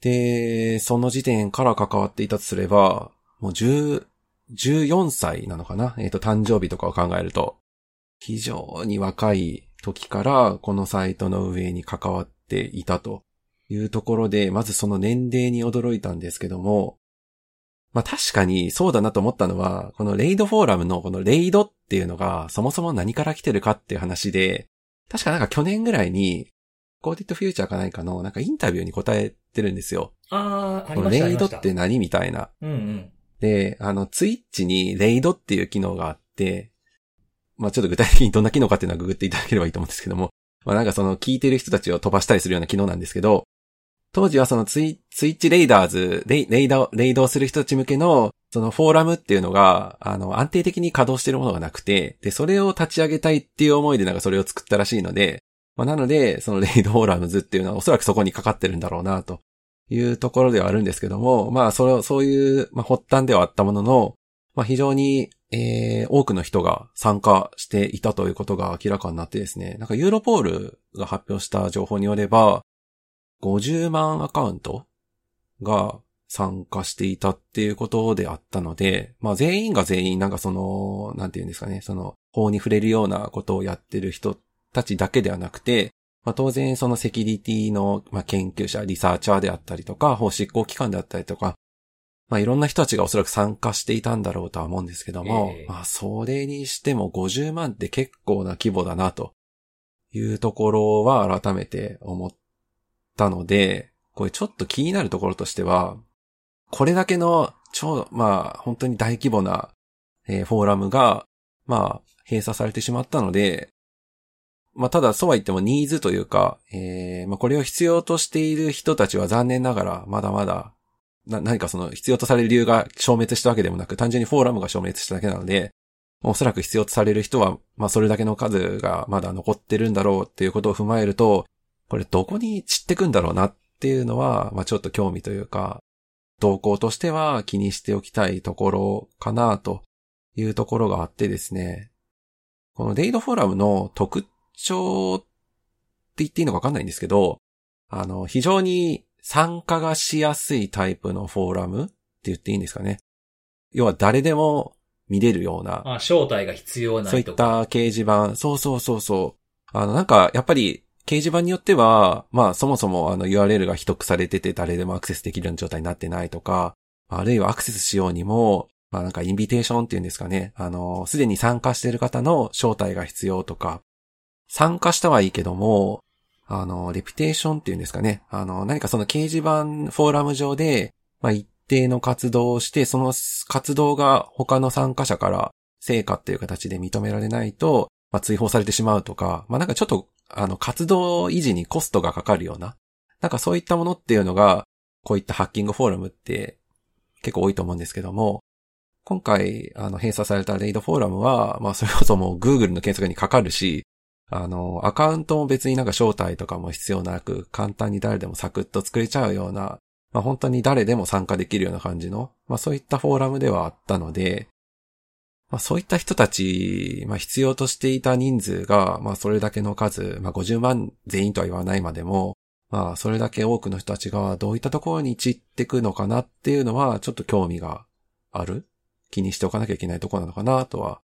Speaker 3: で、その時点から関わっていたとすれば、もう10、14歳なのかな？えっ、と、誕生日とかを考えると、非常に若い時から、このサイトの運営に関わっていたというところで、まずその年齢に驚いたんですけども、まあ確かにそうだなと思ったのは、このレイドフォーラムのこのレイドっていうのがそもそも何から来てるかっていう話で、確かなんか去年ぐらいに、コーディットフューチャーか何かのなんかインタビューに答えてるんですよ。
Speaker 1: あー、あり
Speaker 3: レイド。って何みたいな。
Speaker 1: うんうん。
Speaker 3: で、あの、ツイッチにレイドっていう機能があって、まあちょっと具体的にどんな機能かっていうのはググっていただければいいと思うんですけども、まあなんかその聞いてる人たちを飛ばしたりするような機能なんですけど、当時はそのツイツイッチレイダーズ、レイレイダー、レイドをする人たち向けの、そのフォーラムっていうのが、あの、安定的に稼働しているものがなくて、で、それを立ち上げたいっていう思いでなんかそれを作ったらしいので、まあなので、そのレイドフォーラムズっていうのはおそらくそこにかかってるんだろうな、というところではあるんですけども、まあそ、そういう、まあ発端ではあったものの、まあ非常に、えー、多くの人が参加していたということが明らかになってですね、なんかユーロポールが発表した情報によれば、50万アカウントが参加していたっていうことであったので、まあ全員が全員なんかその、なんていうんですかね、その法に触れるようなことをやってる人たちだけではなくて、まあ当然そのセキュリティの、まあ、研究者、リサーチャーであったりとか、法執行機関であったりとか、まあいろんな人たちがおそらく参加していたんだろうとは思うんですけども、
Speaker 1: ええ。
Speaker 3: まあそれにしても50万って結構な規模だなというところは改めて思ったので、これちょっと気になるところとしては、これだけの超、まあ本当に大規模な、えーフォーラムが、まあ閉鎖されてしまったので、まあ、ただそうは言ってもニーズというか、えー、まあ、これを必要としている人たちは残念ながら、まだまだ、な、何かその必要とされる理由が消滅したわけでもなく、単純にフォーラムが消滅しただけなので、おそらく必要とされる人は、まあ、それだけの数がまだ残ってるんだろうっていうことを踏まえると、これどこに散ってくんだろうなっていうのは、まあ、ちょっと興味というか、動向としては気にしておきたいところかなというところがあってですね。このデイドフォーラムの特徴って言っていいのかわかんないんですけど、あの、非常に参加がしやすいタイプのフォーラムって言っていいんですかね。要は誰でも見れるような。
Speaker 1: あ、招待が必要な
Speaker 3: そういった掲示板。そうそうそうそう。あの、なんか、やっぱり、掲示板によっては、まあ、そもそもあの URL が秘匿されてて誰でもアクセスできるような状態になってないとか、あるいはアクセスしようにも、まあなんかインビテーションっていうんですかね。あの、すでに参加している方の招待が必要とか、参加したはいいけども、あの、レピテーションっていうんですかね。あの、何かその掲示板、フォーラム上で、まあ一定の活動をして、その活動が他の参加者から成果っていう形で認められないと、まあ追放されてしまうとか、まあなんかちょっと、あの、活動維持にコストがかかるような、なんかそういったものっていうのが、こういったハッキングフォーラムって結構多いと思うんですけども、今回、あの、閉鎖されたレイドフォーラムは、まあ、それこそもう Google の検索にかかるし、あの、アカウントも別になんか招待とかも必要なく、簡単に誰でもサクッと作れちゃうような、まあ、本当に誰でも参加できるような感じの、まあ、そういったフォーラムではあったので、まあ、そういった人たち、まあ、必要としていた人数が、まあ、それだけの数、まあ、50万全員とは言わないまでも、まあ、それだけ多くの人たちがどういったところに散ってくのかなっていうのは、ちょっと興味がある気にしておかなきゃいけないところなのかなとは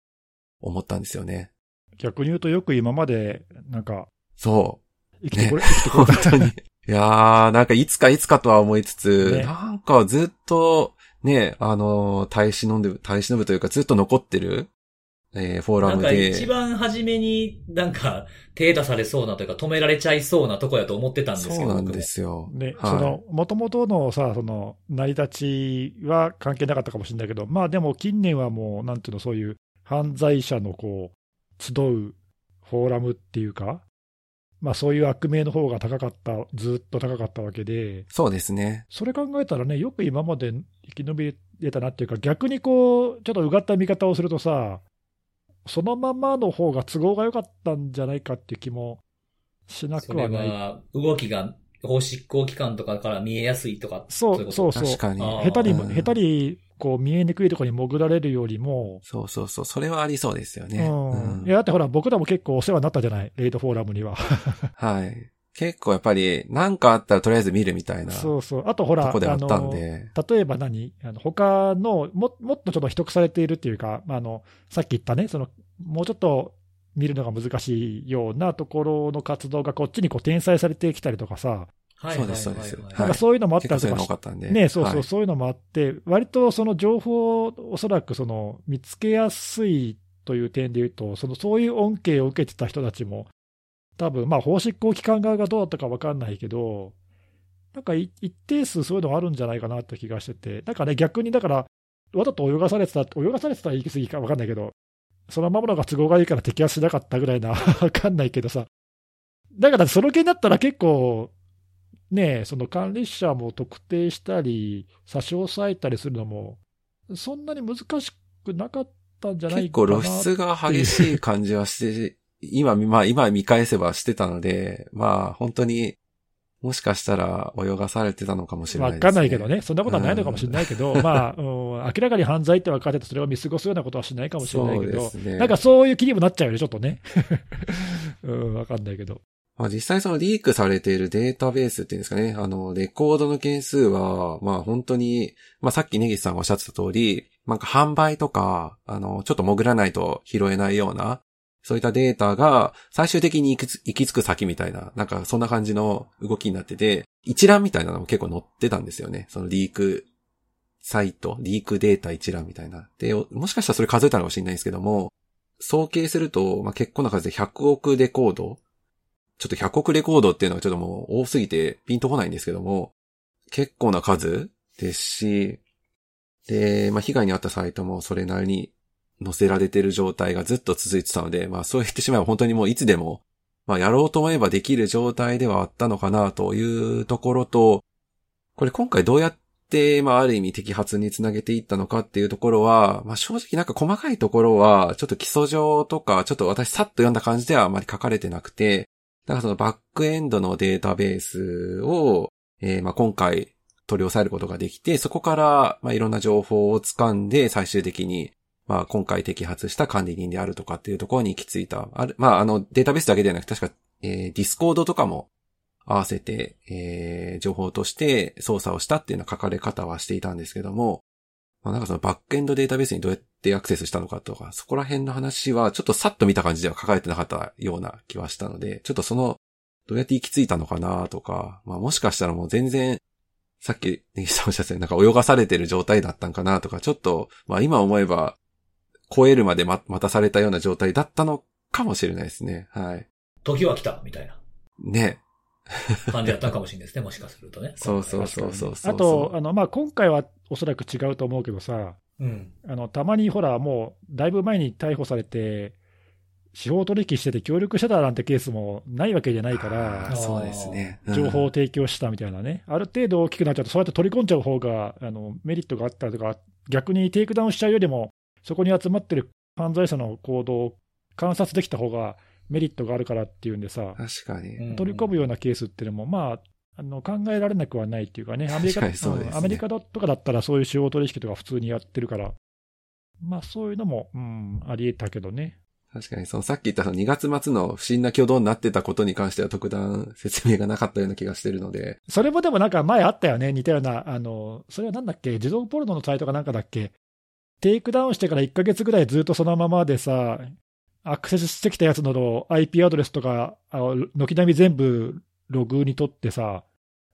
Speaker 3: 思ったんですよね。
Speaker 2: 逆に言うとよく今まで、なんか、
Speaker 3: そ
Speaker 2: う。生きてこれ、
Speaker 3: ね、
Speaker 2: 生きてこれ
Speaker 3: 本当に。いやー、なんかいつかいつかとは思いつつ、ね、なんかずっと、ね、あの、耐え忍んで、耐え忍ぶというかずっと残ってるえー、フォーラムで。
Speaker 1: なんか一番初めになんか手出されそうなというか止められちゃいそうなとこやと思ってたんですけど。
Speaker 3: そうなんですよ。
Speaker 2: ね、はい、その、元々のさ、その、成り立ちは関係なかったかもしれないけど、まあでも近年はもう、なんていうの、そういう犯罪者のこう、集うフォーラムっていうか、まあそういう悪名の方が高かった、ずっと高かったわけで。
Speaker 3: そうですね。
Speaker 2: それ考えたらね、よく今まで生き延びれたなっていうか、逆にこう、ちょっとうがった見方をするとさ、そのままの方が都合が良かったんじゃないかっていう気もしなくはない。は
Speaker 1: 動きが法執行機関とかから見えやすいとか。
Speaker 2: そうそうそう。
Speaker 3: 確かに。
Speaker 2: 下手に、下手に、こう見えにくいところに潜られるよりも。
Speaker 3: そうそうそう。それはありそうですよね。う
Speaker 2: ん。うん、いや、だってほら、僕らも結構お世話になったじゃない？レイドフォーラムには。
Speaker 3: はい。結構やっぱり、何かあったらとりあえず見るみたいな。
Speaker 2: そうそう。あとほら、
Speaker 3: あの、例
Speaker 2: えば何？あの、他の、も、もっとちょっと秘匿されているっていうか、あの、さっき言ったね、その、もうちょっと見るのが難しいようなところの活動がこっちにこう転載されてきたりとかさ、
Speaker 3: そうです、そうです。なん
Speaker 2: かそういうのもあったりとか
Speaker 3: ね、
Speaker 2: そうそう、そういうのもあって、割とその情報をおそらくその見つけやすいという点で言うと、そのそういう恩恵を受けてた人たちも、多分まあ法執行機関側がどうだったか分かんないけど、なんか一定数そういうのがあるんじゃないかなって気がしてて、なんかね、逆にだから、わざと泳がされてた、泳がされてたら言い過ぎか分かんないけど、そのままのが都合がいいから摘発しなかったぐらいな、わかんないけどさ。だからその気になったら結構、ねえその管理者も特定したり、差し押さえたりするのも、そんなに難しくなかったんじゃないかな
Speaker 3: 結構露出が激しい感じはして、今、まあ今見返せばしてたので、まあ本当にもしかしたら泳がされてたのかもしれないですね。
Speaker 2: わかんないけどね。そんなことはないのかもしれないけど、うん、まあ、うん、明らかに犯罪って分かってて、それを見過ごすようなことはしないかもしれないけど、ね、なんかそういう気にもなっちゃうよね、ちょっとね。うん、わかんないけど。
Speaker 3: まあ実際そのリークされているデータベースっていうんですかね、あの、レコードの件数は、まあ本当に、まあさっきネギスさんがおっしゃってた通り、なんか販売とか、あの、ちょっと潜らないと拾えないような、そういったデータが最終的に行き着く先みたいな、なんかそんな感じの動きになってて、一覧みたいなのも結構載ってたんですよね。そのリークサイト、リークデータ一覧みたいな。で、もしかしたらそれ数えたのかもしれないんですけども、総計すると、まあ、結構な数で100億レコードちょっと100億レコードっていうのはちょっともう多すぎてピンとこないんですけども、結構な数ですし、で、まあ、被害に遭ったサイトもそれなりに載せられてる状態がずっと続いてたので、まあそう言ってしまえば本当にもういつでも、まあ、やろうと思えばできる状態ではあったのかなというところと、これ今回どうやって、まあ、ある意味摘発につなげていったのかっていうところは、まあ、正直なんか細かいところは、ちょっと基礎上とか、ちょっと私さっと読んだ感じではあまり書かれてなくて、だからそのバックエンドのデータベースを、えーまあ今回取り押さえることができて、そこから、まあいろんな情報を掴んで、最終的に、まあ今回摘発した管理人であるとかっていうところに行き着いた。ある、まああのデータベースだけではなく、確か、えー、 Discord とかも合わせて、えー、情報として操作をしたっていうような書かれ方はしていたんですけども、まあなんかそのバックエンドデータベースにどうやってアクセスしたのかとか、そこら辺の話はちょっとさっと見た感じでは書かれてなかったような気はしたので、ちょっとその、どうやって行き着いたのかなとか、まあもしかしたらもう全然、さっき、ネギさんおっしゃったようになんか泳がされてる状態だったんかなとか、ちょっと、まあ今思えば、超えるまで待待たされたような状態だったのかもしれないですね。はい。
Speaker 1: 時は来たみたいな
Speaker 3: ね。
Speaker 1: 感じだったかもしれないですね、もしかするとね。
Speaker 3: そうそうそうそうそう。
Speaker 2: あと、あのまあ、今回はおそらく違うと思うけどさ、
Speaker 1: うん。
Speaker 2: あのたまにほら、もうだいぶ前に逮捕されて、司法取引してて協力してたなんてケースもないわけじゃないか
Speaker 3: あ
Speaker 2: ら
Speaker 3: ー、そうですね。うん
Speaker 2: 情報を提供したみたいなね、ある程度大きくなっちゃうと、そうやって取り込んじゃう方があのメリットがあったりとか、逆にテイクダウンしちゃうよりも、そこに集まってる犯罪者の行動を観察できた方がメリットがあるからっていうんでさ、
Speaker 3: 確かに。
Speaker 2: 取り込むようなケースっていうのも、まあ、あの考えられなくはないっていうかね、アメリカ
Speaker 3: ね。
Speaker 2: うんアメリカだとかだったら、そういう司法取引とか普通にやってるから、まあそういうのも、うん、あり得たけどね。
Speaker 3: 確かに、そのさっき言ったその2月末の不審な挙動になってたことに関しては特段説明がなかったような気がしてるので、
Speaker 2: それもでもなんか前あったよね、似たような、あのそれはなんだっけ、児童ポルノのサイトかなんかだっけ、テイクダウンしてから1ヶ月ぐらいずっとそのままでさ、アクセスしてきたやつの IP アドレスとか、あ軒並み全部ログに取ってさ、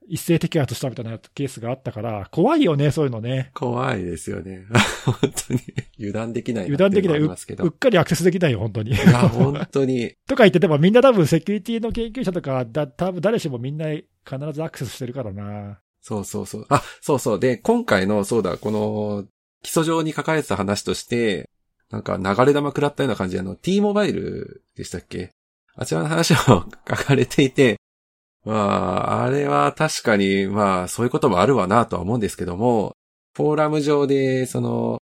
Speaker 2: 一斉摘発したみたいなケースがあったから、怖いよね、そういうのね。
Speaker 3: 怖いですよね。本当に油断できないな
Speaker 2: 油断できない、う
Speaker 3: っ
Speaker 2: かりアクセスできないよ、本当に。
Speaker 3: いや、本当に。
Speaker 2: とか言って、でもみんな多分セキュリティの研究者とか、だ多分誰しもみんな必ずアクセスしてるからな。
Speaker 3: そうそうそう。あ、そうそう。で、今回の、そうだ、この、基礎上に書かれてた話として、なんか流れ玉食らったような感じで、あの、T モバイルでしたっけ？あちらの話を書かれていて、まあ、あれは確かに、まあ、そういうこともあるわなとは思うんですけども、フォーラム上で、その、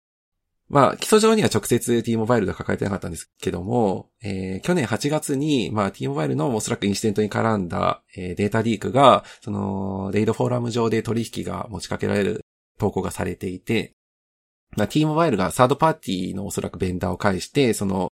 Speaker 3: まあ、基礎上には直接 T モバイルと書かれてなかったんですけども、えー去年8月に、まあ、T モバイルのおそらくインシデントに絡んだ、えーデータリークが、その、レイドフォーラム上で取引が持ちかけられる投稿がされていて、T モバイルがサードパーティーのおそらくベンダーを介して、その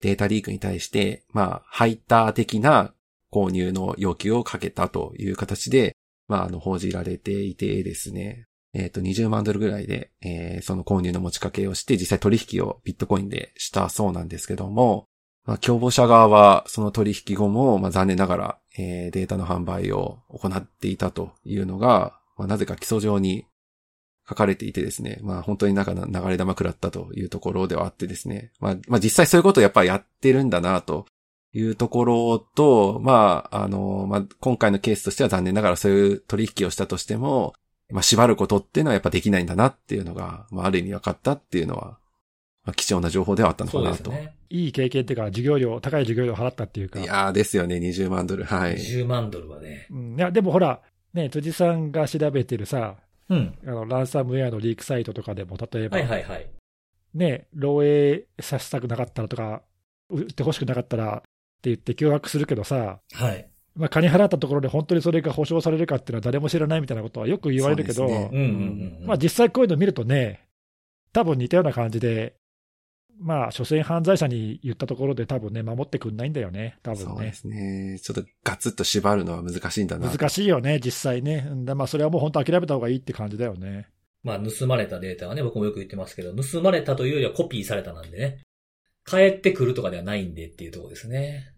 Speaker 3: データリークに対して、まあ、ハイター的な購入の要求をかけたという形で、まあ、あの、報じられていてですね。えっ、と、20万ドルぐらいで、えーその購入の持ちかけをして、実際取引をビットコインでしたそうなんですけども、まあ、共謀者側はその取引後も、まあ、残念ながら、えーデータの販売を行っていたというのが、まあ、なぜか基礎上に書かれていてですね、まあ、本当になんか流れ玉食らったというところではあってですね、まあ、まあ、実際そういうことをやっぱりやってるんだなというところと、まあ、あの、まあ、今回のケースとしては残念ながらそういう取引をしたとしても、まあ、縛ることっていうのはやっぱできないんだなっていうのが、まあ、ある意味分かったっていうのは、まあ、貴重な情報ではあったのか
Speaker 1: そう
Speaker 3: なと。
Speaker 1: ですね。
Speaker 2: いい経験っていうか、授業料、高い授業料払ったっていうか。
Speaker 3: いやーですよね、20万ドル。はい。
Speaker 1: 10万ドルはね。
Speaker 2: うん、いやでもほら、ね、辻さんが調べてるさ、
Speaker 1: うん。
Speaker 2: あのランサムウェアのリークサイトとかでも、例えば、
Speaker 1: はいはいはい。
Speaker 2: ね、漏洩させたくなかったらとか、売ってほしくなかったらって言って脅迫するけどさ、
Speaker 1: はい。
Speaker 2: まあ、金払ったところで本当にそれが保証されるかっていうのは誰も知らないみたいなことはよく言われるけど、実際こういうの見るとね、多分似たような感じで、まあ、所詮犯罪者に言ったところで多分ね、守ってくんないんだよね、多分ね。
Speaker 3: そうですね。ちょっとガツッと縛るのは難しいんだな。
Speaker 2: 難しいよね、実際ね。うんだまあ、それはもう本当諦めた方がいいって感じだよね。
Speaker 1: まあ、盗まれたデータはね、僕もよく言ってますけど、盗まれたというよりはコピーされたなんでね。帰ってくるとかではないんでっていうところですね。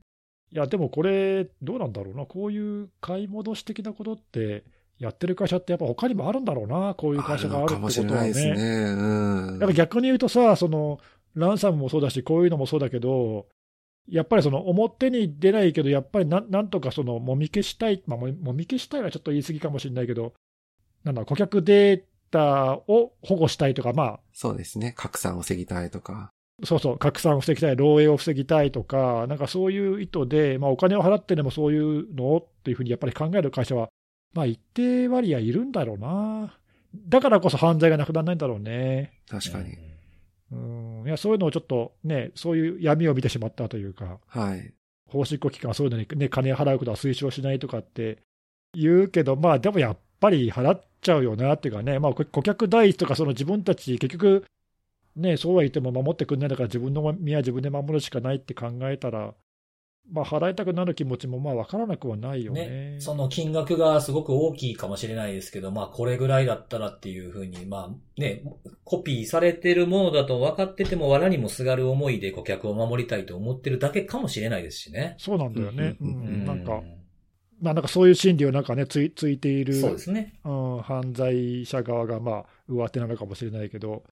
Speaker 2: いや、でもこれ、どうなんだろうな、こういう買い戻し的なことって、やってる会社ってやっぱ他にもあるんだろうな、こういう会社があるって
Speaker 3: かもし
Speaker 2: ことは
Speaker 3: れないですね。
Speaker 2: ね。
Speaker 3: うん。
Speaker 2: やっぱ逆に言うとさ、そのランサムもそうだし、こういうのもそうだけど、やっぱりその表に出ないけど、やっぱりなんなんとかそのもみ消したい、まあ、ももみ消したいはちょっと言い過ぎかもしれないけど、なんだ、顧客データを保護したいとか、まあ、
Speaker 3: そうですね。拡散を防ぎたいとか。
Speaker 2: そうそう、拡散を防ぎたい、漏洩を防ぎたいとか、なんかそういう意図で、まあ、お金を払ってでもそういうのっていうふうにやっぱり考える会社は、まあ、一定割合いるんだろうな。だからこそ犯罪がなくならないんだろうね。
Speaker 3: 確かに。
Speaker 2: うん、いやそういうのをちょっとね、そういう闇を見てしまったというか、
Speaker 3: はい。
Speaker 2: 法執行機関はそういうのに、ね、金払うことは推奨しないとかって言うけど、まあでもやっぱり払っちゃうよなっていうかね、まあ、こ顧客第一とか、その自分たち、結局、ね、そうは言っても守ってくんないんだから、自分の身は自分で守るしかないって考えたら、まあ、払いたくなる気持ちもまあ分からなくはないよね。
Speaker 1: ね、その金額がすごく大きいかもしれないですけど、まあこれぐらいだったらっていうふうに、まあね、コピーされてるものだと分かってても藁にもすがる思いで顧客を守りたいと思ってるだけかもしれないですしね。
Speaker 2: そうなんだよね。う
Speaker 3: うん
Speaker 2: ん、なんか、まあなんかそういう心理をなんかね、ついついている、
Speaker 1: そうですね。
Speaker 2: うん、犯罪者側がまあ上手なのかもしれないけど、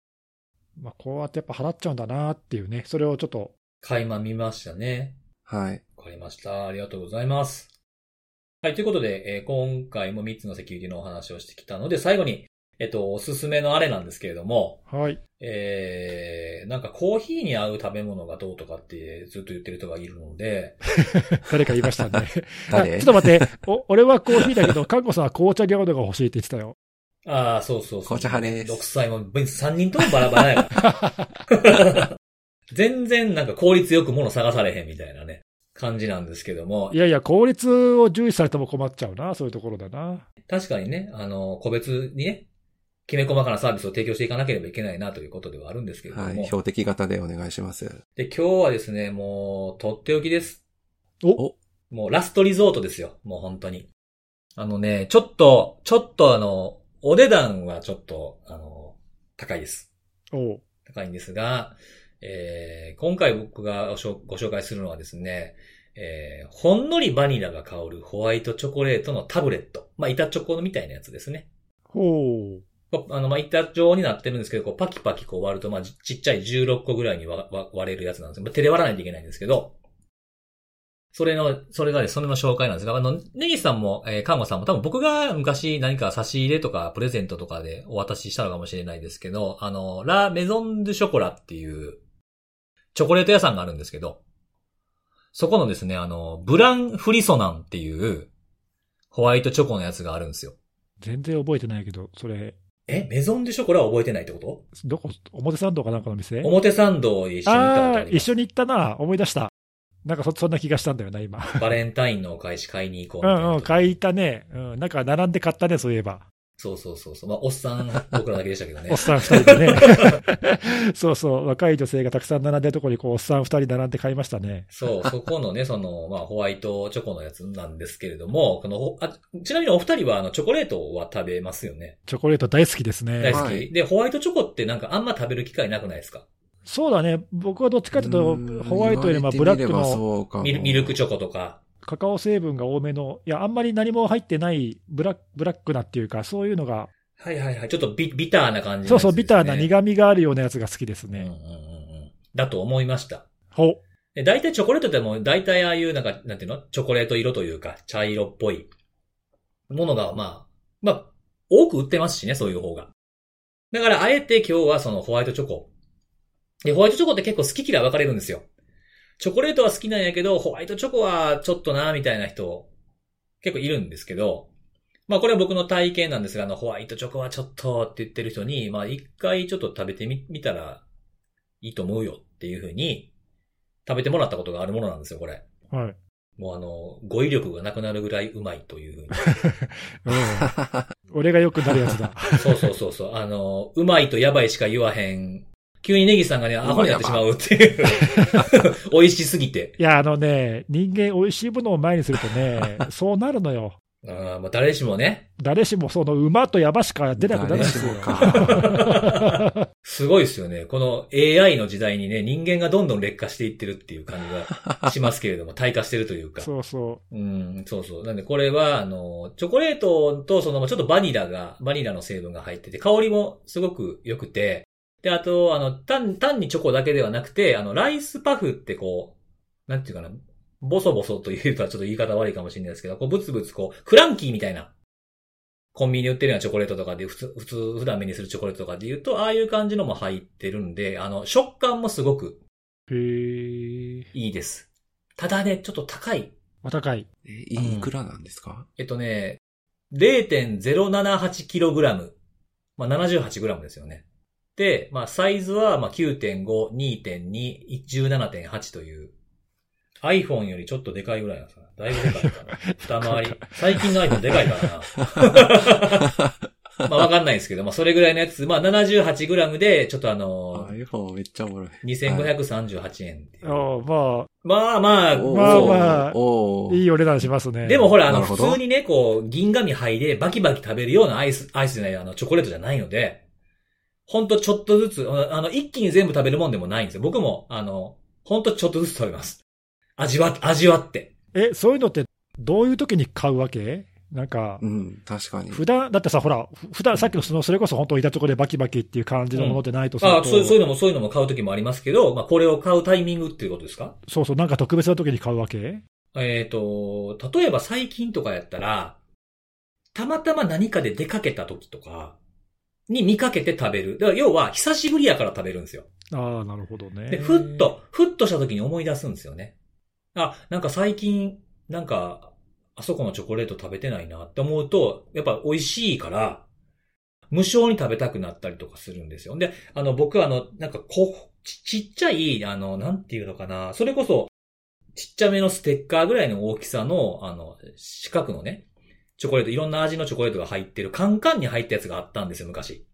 Speaker 2: まあこうやってやっぱ払っちゃうんだなっていうね、それをちょっと、
Speaker 1: 垣間見ましたね。
Speaker 3: はい。
Speaker 1: わかりました。ありがとうございます。はい、ということで、えー今回も3つのセキュリティのお話をしてきたので、最後に、えっと、おすすめのあれなんですけれども、
Speaker 2: はい。
Speaker 1: えー、なんかコーヒーに合う食べ物がどうとかってずっと言ってる人がいるので、
Speaker 2: 誰か言いましたね。
Speaker 3: 誰？
Speaker 2: あちょっと待って、お俺はコーヒーだけど、看護さんは紅茶ギャオドが欲しいって言ってたよ。
Speaker 1: ああ、そうそうそう。
Speaker 3: 紅茶派です
Speaker 1: 6歳も、別に3人ともバラバラやから。全然なんか効率よく物探されへんみたいなね、感じなんですけども
Speaker 2: い、やいや、効率を重視されても困っちゃうな、そういうところだな。
Speaker 1: 確かにね、あの、個別にね、きめ細かなサービスを提供していかなければいけないなということではあるんですけれども、
Speaker 3: はい。標的型でお願いします。
Speaker 1: で、今日はですね、もう、とっておきです。
Speaker 2: お
Speaker 1: もうラストリゾートですよ。もう本当に。あのね、ちょっと、ちょっとあの、お値段はちょっと、あの、高いです。
Speaker 2: おう
Speaker 1: 高いんですが、えー今回僕がご紹介するのはですね、えーほんのりバニラが香るホワイトチョコレートのタブレット。まあ、板チョコみたいなやつですね。
Speaker 2: ほう。
Speaker 1: あの、まあ、板状になってるんですけど、こう、パキパキこう割ると、まあ、ちちっちゃい16個ぐらいに割れるやつなんですよ。まあ手で割らないといけないんですけど、それの、それがね、それの紹介なんですが、あの、ネギさんも、えー、カンゴさんも多分僕が昔何か差し入れとかプレゼントとかでお渡ししたのかもしれないですけど、あの、ラ・メゾン・ドゥ・ショコラっていう、チョコレート屋さんがあるんですけど、そこのですね、あの、ブラン・フリソナンっていう、ホワイトチョコのやつがあるんですよ。
Speaker 2: 全然覚えてないけど、それ、
Speaker 1: え？メゾン・ドゥ・ショコラは覚えてないってこと？
Speaker 2: どこ、表参道かなんかの店？
Speaker 1: 表参道一緒に行ったこと
Speaker 2: あ。一緒に行ったな、思い出した。なんかそ、そんな気がしたんだよな、今。
Speaker 1: バレンタインのお返し買いに行こう
Speaker 2: う。んうん、買いたね。うん、なんか並んで買ったね、そういえば。
Speaker 1: そうそうそうそう。まあ、おっさん、僕らだけでしたけどね
Speaker 2: おっ。さん二人でね。そうそう、若い女性がたくさん並んでるところに、こう、おっさん二人並んで買いましたね。
Speaker 1: そう、そこのね、その、まあ、ホワイトチョコのやつなんですけれども、このほあ、ちなみにお二人は、あの、チョコレートは食べますよね。
Speaker 2: チョコレート大好きですね。
Speaker 1: 大好き、
Speaker 3: はい
Speaker 1: で、ホワイトチョコってなんかあんま食べる機会なくないですか？
Speaker 2: そうだね。僕はどっちかというと
Speaker 3: うん、
Speaker 2: ホワイトよりもブラックの
Speaker 1: ミルクチョコとか。
Speaker 2: カカオ成分が多めの、いや、あんまり何も入ってないブラブラックなっていうか、そういうのが、
Speaker 1: はいはいはい。ちょっとビビターな感じの
Speaker 2: そうそう、ビターな苦味があるようなやつが好きですね。
Speaker 1: うんうんうんうん。だと思いました。
Speaker 2: ほ。
Speaker 1: で、大体チョコレートってもう大体ああいうなんか、なんていうの？チョコレート色というか、茶色っぽいものが、まあ、まあ、多く売ってますしね、そういう方が。だから、あえて今日はそのホワイトチョコ。で、ホワイトチョコって結構好き嫌い分かれるんですよ。チョコレートは好きなんやけど、ホワイトチョコはちょっとな、みたいな人、結構いるんですけど、まあこれは僕の体験なんですが、あの、ホワイトチョコはちょっとって言ってる人に、まあ一回ちょっと食べてみ、みたらいいと思うよっていうふうに、食べてもらったことがあるものなんですよ、これ。
Speaker 2: はい。
Speaker 1: もうあの、語彙力がなくなるぐらいうまいというふうに。
Speaker 2: うん。俺がよくなるやつだ。
Speaker 1: そうそうそうそう。あの、うまいとやばいしか言わへん。急にネギさんがね、アホになってしまうっていう。美味しすぎて。
Speaker 2: いや、あのね、人間美味しいものを前にするとね、そうなるのよ。
Speaker 1: あーまあ誰しもね、
Speaker 2: 誰しもその馬とヤバしか出なくなるんですよ。
Speaker 1: すごいですよね。この AI の時代にね、人間がどんどん劣化していってるっていう感じがしますけれども、退化してるというか。
Speaker 2: そうそ
Speaker 1: うん、そうそう。なんでこれは、あの、チョコレートとその、ちょっとバニラが、バニラの成分が入ってて、香りもすごく良くて、で、あと、あの、単、単にチョコだけではなくて、あの、ライスパフってこう、なんていうかな、ボソボソというとはちょっと言い方悪いかもしれないですけど、こう、ブツブツこう、クランキーみたいな、コンビニで売ってるようなチョコレートとかで、普通、普通、普段目にするチョコレートとかで言うと、ああいう感じのも入ってるんで、あの、食感もすごく
Speaker 2: へえ。
Speaker 1: いいです。ただね、ちょっと高い。
Speaker 2: お高い。
Speaker 3: え、いいくらなんですか、
Speaker 1: えっとね、0.078kg。まあ、78g ですよね。で、まあ、サイズは、まあ、9.5、2.2、17.8という、iPhone よりちょっとでかいぐらいなんですかだいぶでかいかな。二回り。最近の iPhone でかいからな。まあ、わかんないですけど、まあ、それぐらいのやつ、まあ、78g で、ちょっとあの
Speaker 3: iPhone めっちゃおもろい。
Speaker 1: 2538円っていう。
Speaker 2: ああ、ま
Speaker 1: まあまあ、
Speaker 2: まあ
Speaker 1: そう
Speaker 2: まああ、
Speaker 3: おー
Speaker 2: いいお値段しますね。
Speaker 1: でもほら、あの、普通にね、こう、銀紙灰でバキバキ食べるようなアイス、アイスじゃない、あの、チョコレートじゃないので、ほんとちょっとずつ、あの、一気に全部食べるもんでもないんですよ。僕も、あの、ほんとちょっとずつ食べます。味わ、味わって。
Speaker 2: え、そういうのってどういう時に買うわけ？なんか
Speaker 3: う、ん、確かに。
Speaker 2: 普段、だってさ、ほら、ふ普段さっきのその、それこそ本当板チョコでバキバキっていう感じのものでないとすると、
Speaker 1: あそうそういうのも、そういうのも買う時もありますけど、まあ、これを買うタイミングっていうことですか？
Speaker 2: そうそう、なんか特別な時に買うわけ？
Speaker 1: えっ、と、例えば最近とかやったら、たまたま何かで出かけた時とか、に見かけて食べる。だから要は、久しぶりやから食べるんですよ。
Speaker 2: ああ、なるほどね。
Speaker 1: で、ふっと、ふっとした時に思い出すんですよね。あ、なんか最近、なんか、あそこのチョコレート食べてないなって思うと、やっぱ美味しいから、無償に食べたくなったりとかするんですよ。で、あの、僕はあの、なんかこう、ちちっちゃい、あの、なんていうのかな、それこそ、ちっちゃめのステッカーぐらいの大きさの、あの、四角のね、チョコレート、いろんな味のチョコレートが入ってるカンカンに入ったやつがあったんですよ、昔。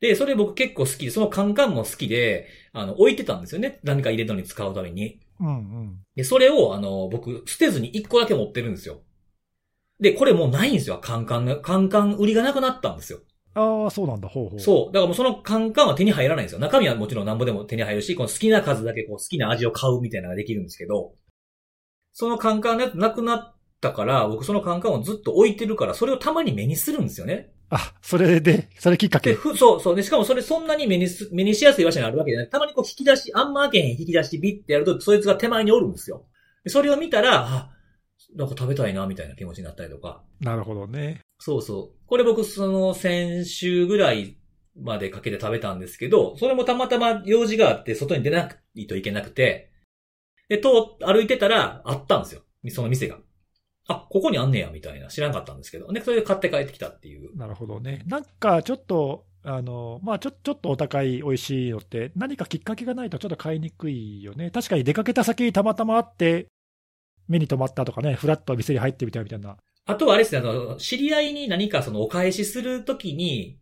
Speaker 1: で、それ僕結構好きで、そのカンカンも好きで、あの、置いてたんですよね。何か入れるのに使うために。
Speaker 2: うん
Speaker 1: で、それを、あの、僕、捨てずに1個だけ持ってるんですよ。で、これもうないんですよ、カンカンが。カンカン売りがなくなったんですよ。
Speaker 2: うん。ああ、そうなんだ、ほうほう。
Speaker 1: そう。だからもうそのカンカンは手に入らないんですよ。中身はもちろん何ぼでも手に入るし、この好きな数だけこう好きな味を買うみたいなのができるんですけど、そのカンカンのやつなくなったから、僕そのカンカンをずっと置いてるから、それをたまに目にするんですよね。
Speaker 2: あ、それで、それきっか
Speaker 1: で、
Speaker 2: け。
Speaker 1: ふ、そうそう。で、しかもそれそんなに目にす、目にしやすい場所にあるわけじゃない。たまにこう引き出し、あんま開けへん引き出しビッてやると、そいつが手前におるんですよ。でそれを見たら、あ、なんか食べたいな、みたいな気持ちになったりとか。
Speaker 2: なるほどね。
Speaker 1: そうそう。これ僕、その、先週ぐらいまでかけて食べたんですけど、それもたまたま用事があって、外に出ないといけなくて、で、通、歩いてたら、あったんですよ。その店が。あ、ここにあんねや、みたいな。知らなかったんですけど。で、それで買って帰ってきたっていう。
Speaker 2: なるほどね。なんかちょっと、あの、まあちょ、ちょっとお高い、美味しいのって、何かきっかけがないとちょっと買いにくいよね。確かに出かけた先にたまたまあって、目に留まったとかね、フラッと店に入ってみたいみたいな。
Speaker 1: あとはあれですね、あの、知り合いに何かそのお返しするときに、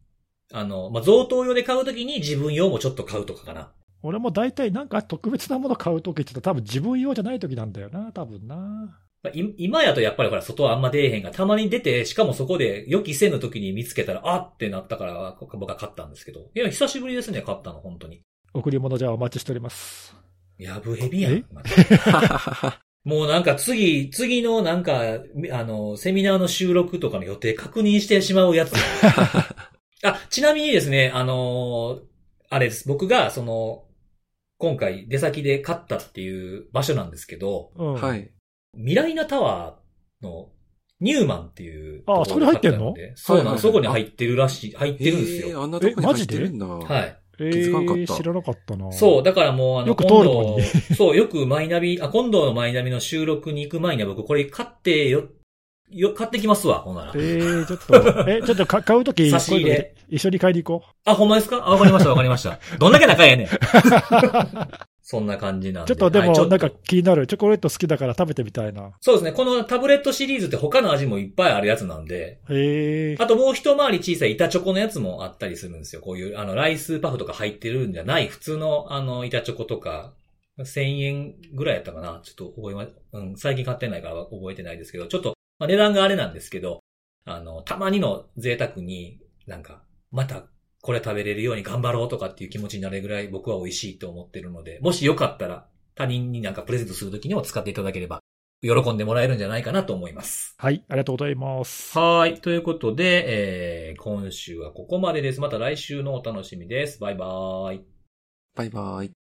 Speaker 1: あの、まあ、贈答用で買うときに自分用もちょっと買うとかかな。
Speaker 2: 俺も大体なんか特別なもの買うときって言ったら多分自分用じゃないときなんだよな、多分な。
Speaker 1: まあい今やとやっぱりほら、外はあんま出えへんが、たまに出て、しかもそこで予期せぬ時に見つけたら、あってなったから、僕は買ったんですけど。いや、久しぶりですね、買ったの、本当に。
Speaker 2: 贈り物じゃあお待ちしております。
Speaker 1: やぶヘビや
Speaker 2: え？
Speaker 1: ん。もうなんか次、次のなんか、みあの、セミナーの収録とかの予定確認してしまうやつ。あ、ちなみにですね、あのあれです。僕が、その、今回出先で買ったっていう場所なんですけど、
Speaker 2: うん。
Speaker 3: はい。
Speaker 1: ミライナタワーのニューマンっていう
Speaker 2: あ
Speaker 1: ところで買た
Speaker 2: そこに
Speaker 1: でそうなんです。そこに入ってるらしい、入ってるんです
Speaker 3: えー、
Speaker 1: よ。
Speaker 3: あんなとこに入ってるんだ。は
Speaker 1: はい。
Speaker 2: え
Speaker 3: 気づかんかった
Speaker 2: ー、知らなかったな。
Speaker 1: そう、だからもうあの、
Speaker 2: よく通るのに
Speaker 1: 今度そう、よくマイナビ、あ、今度のマイナビの収録に行く前には僕これ買ってよ、よ、買ってきますわ、ほんなら
Speaker 2: え。ー、ちょっと、え、ちょっとか買うとき、
Speaker 1: 差し入れ
Speaker 2: 一緒に買いに行こ
Speaker 1: あ、ほんまですか？あ、わかりました、わかりました。どんだけ仲ええねん。
Speaker 2: う。
Speaker 1: そんな感じなんで。
Speaker 2: ちょっとでも、なんか気になる。チョコレート好きだから食べてみたいな。
Speaker 1: そうですね。このタブレットシリーズって他の味もいっぱいあるやつなんで、
Speaker 2: へえ。
Speaker 1: あともう一回り小さい板チョコのやつもあったりするんですよ。こういう、あの、ライスパフとか入ってるんじゃない、普通の、あの、板チョコとか、1000円ぐらいやったかなちょっと覚えま、うん、最近買ってないから覚えてないですけど、ちょっと、まあ、値段があれなんですけど、あの、たまにの贅沢になんか、また、これ食べれるように頑張ろうとかっていう気持ちになれるぐらい僕は美味しいと思ってるので、もしよかったら、他人になんかプレゼントするときにも使っていただければ、喜んでもらえるんじゃないかなと思います。
Speaker 2: はい、ありがとうございます。
Speaker 1: はい。ということで、えー、今週はここまでです。また来週のお楽しみです。バイバーイ。
Speaker 3: バイバイ。